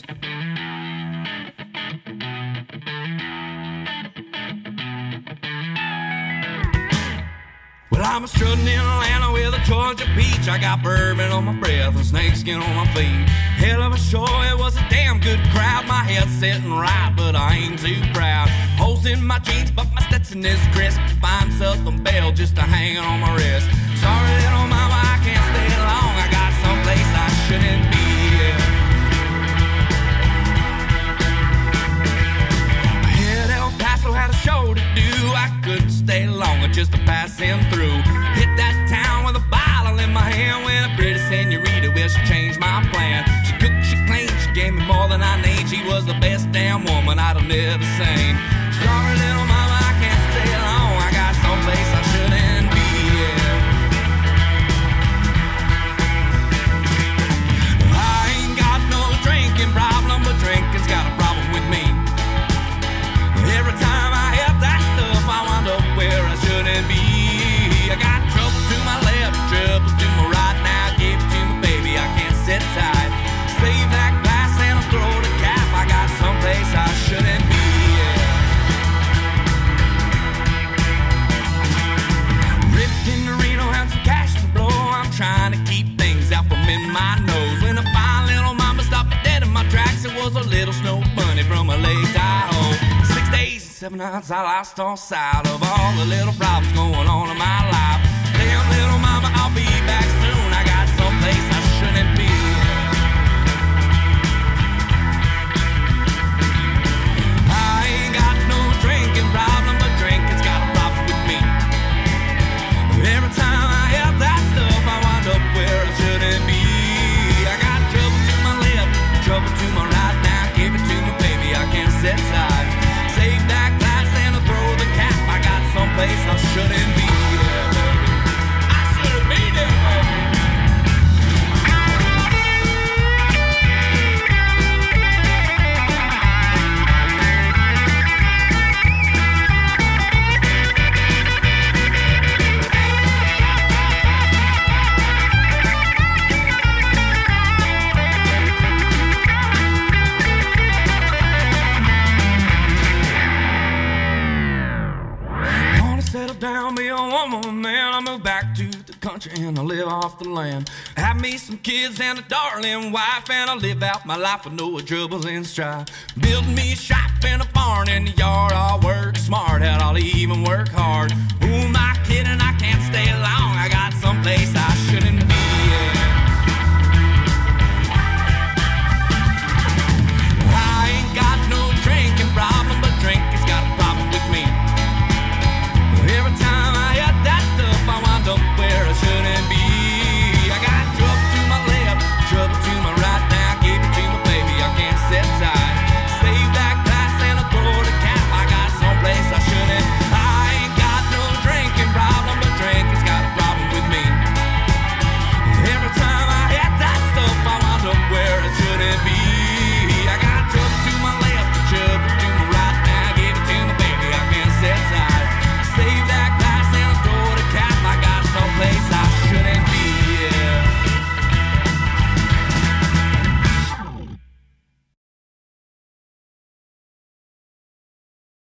I'm a strutting in Atlanta with a Georgia peach. I got bourbon on my breath and snakeskin on my feet. Hell of a show, it was a damn good crowd. My head's sitting right, but I ain't too proud. Holes in my jeans, but my Stetson is crisp. Find something bell just a hanging on my wrist. Sorry, little mama, I can't stay long. I got someplace I shouldn't Just just pass him through. Hit that town with a bottle in my hand when a pretty senorita, well, she changed my plan. She cooked, she cleaned, she gave me more than I need. She was the best damn woman I'd have never seen. Sorry, little times I lost all sight of all the little problems going on in my life. Damn little mama, I'll be back soon. shut in. country and I live off the land. Have me some kids and a darling wife, and I live out my life with no trouble and strife. Build me a shop and a barn in the yard. I'll work smart and I'll even work hard. Who am I kidding? I can't stay long. I got someplace I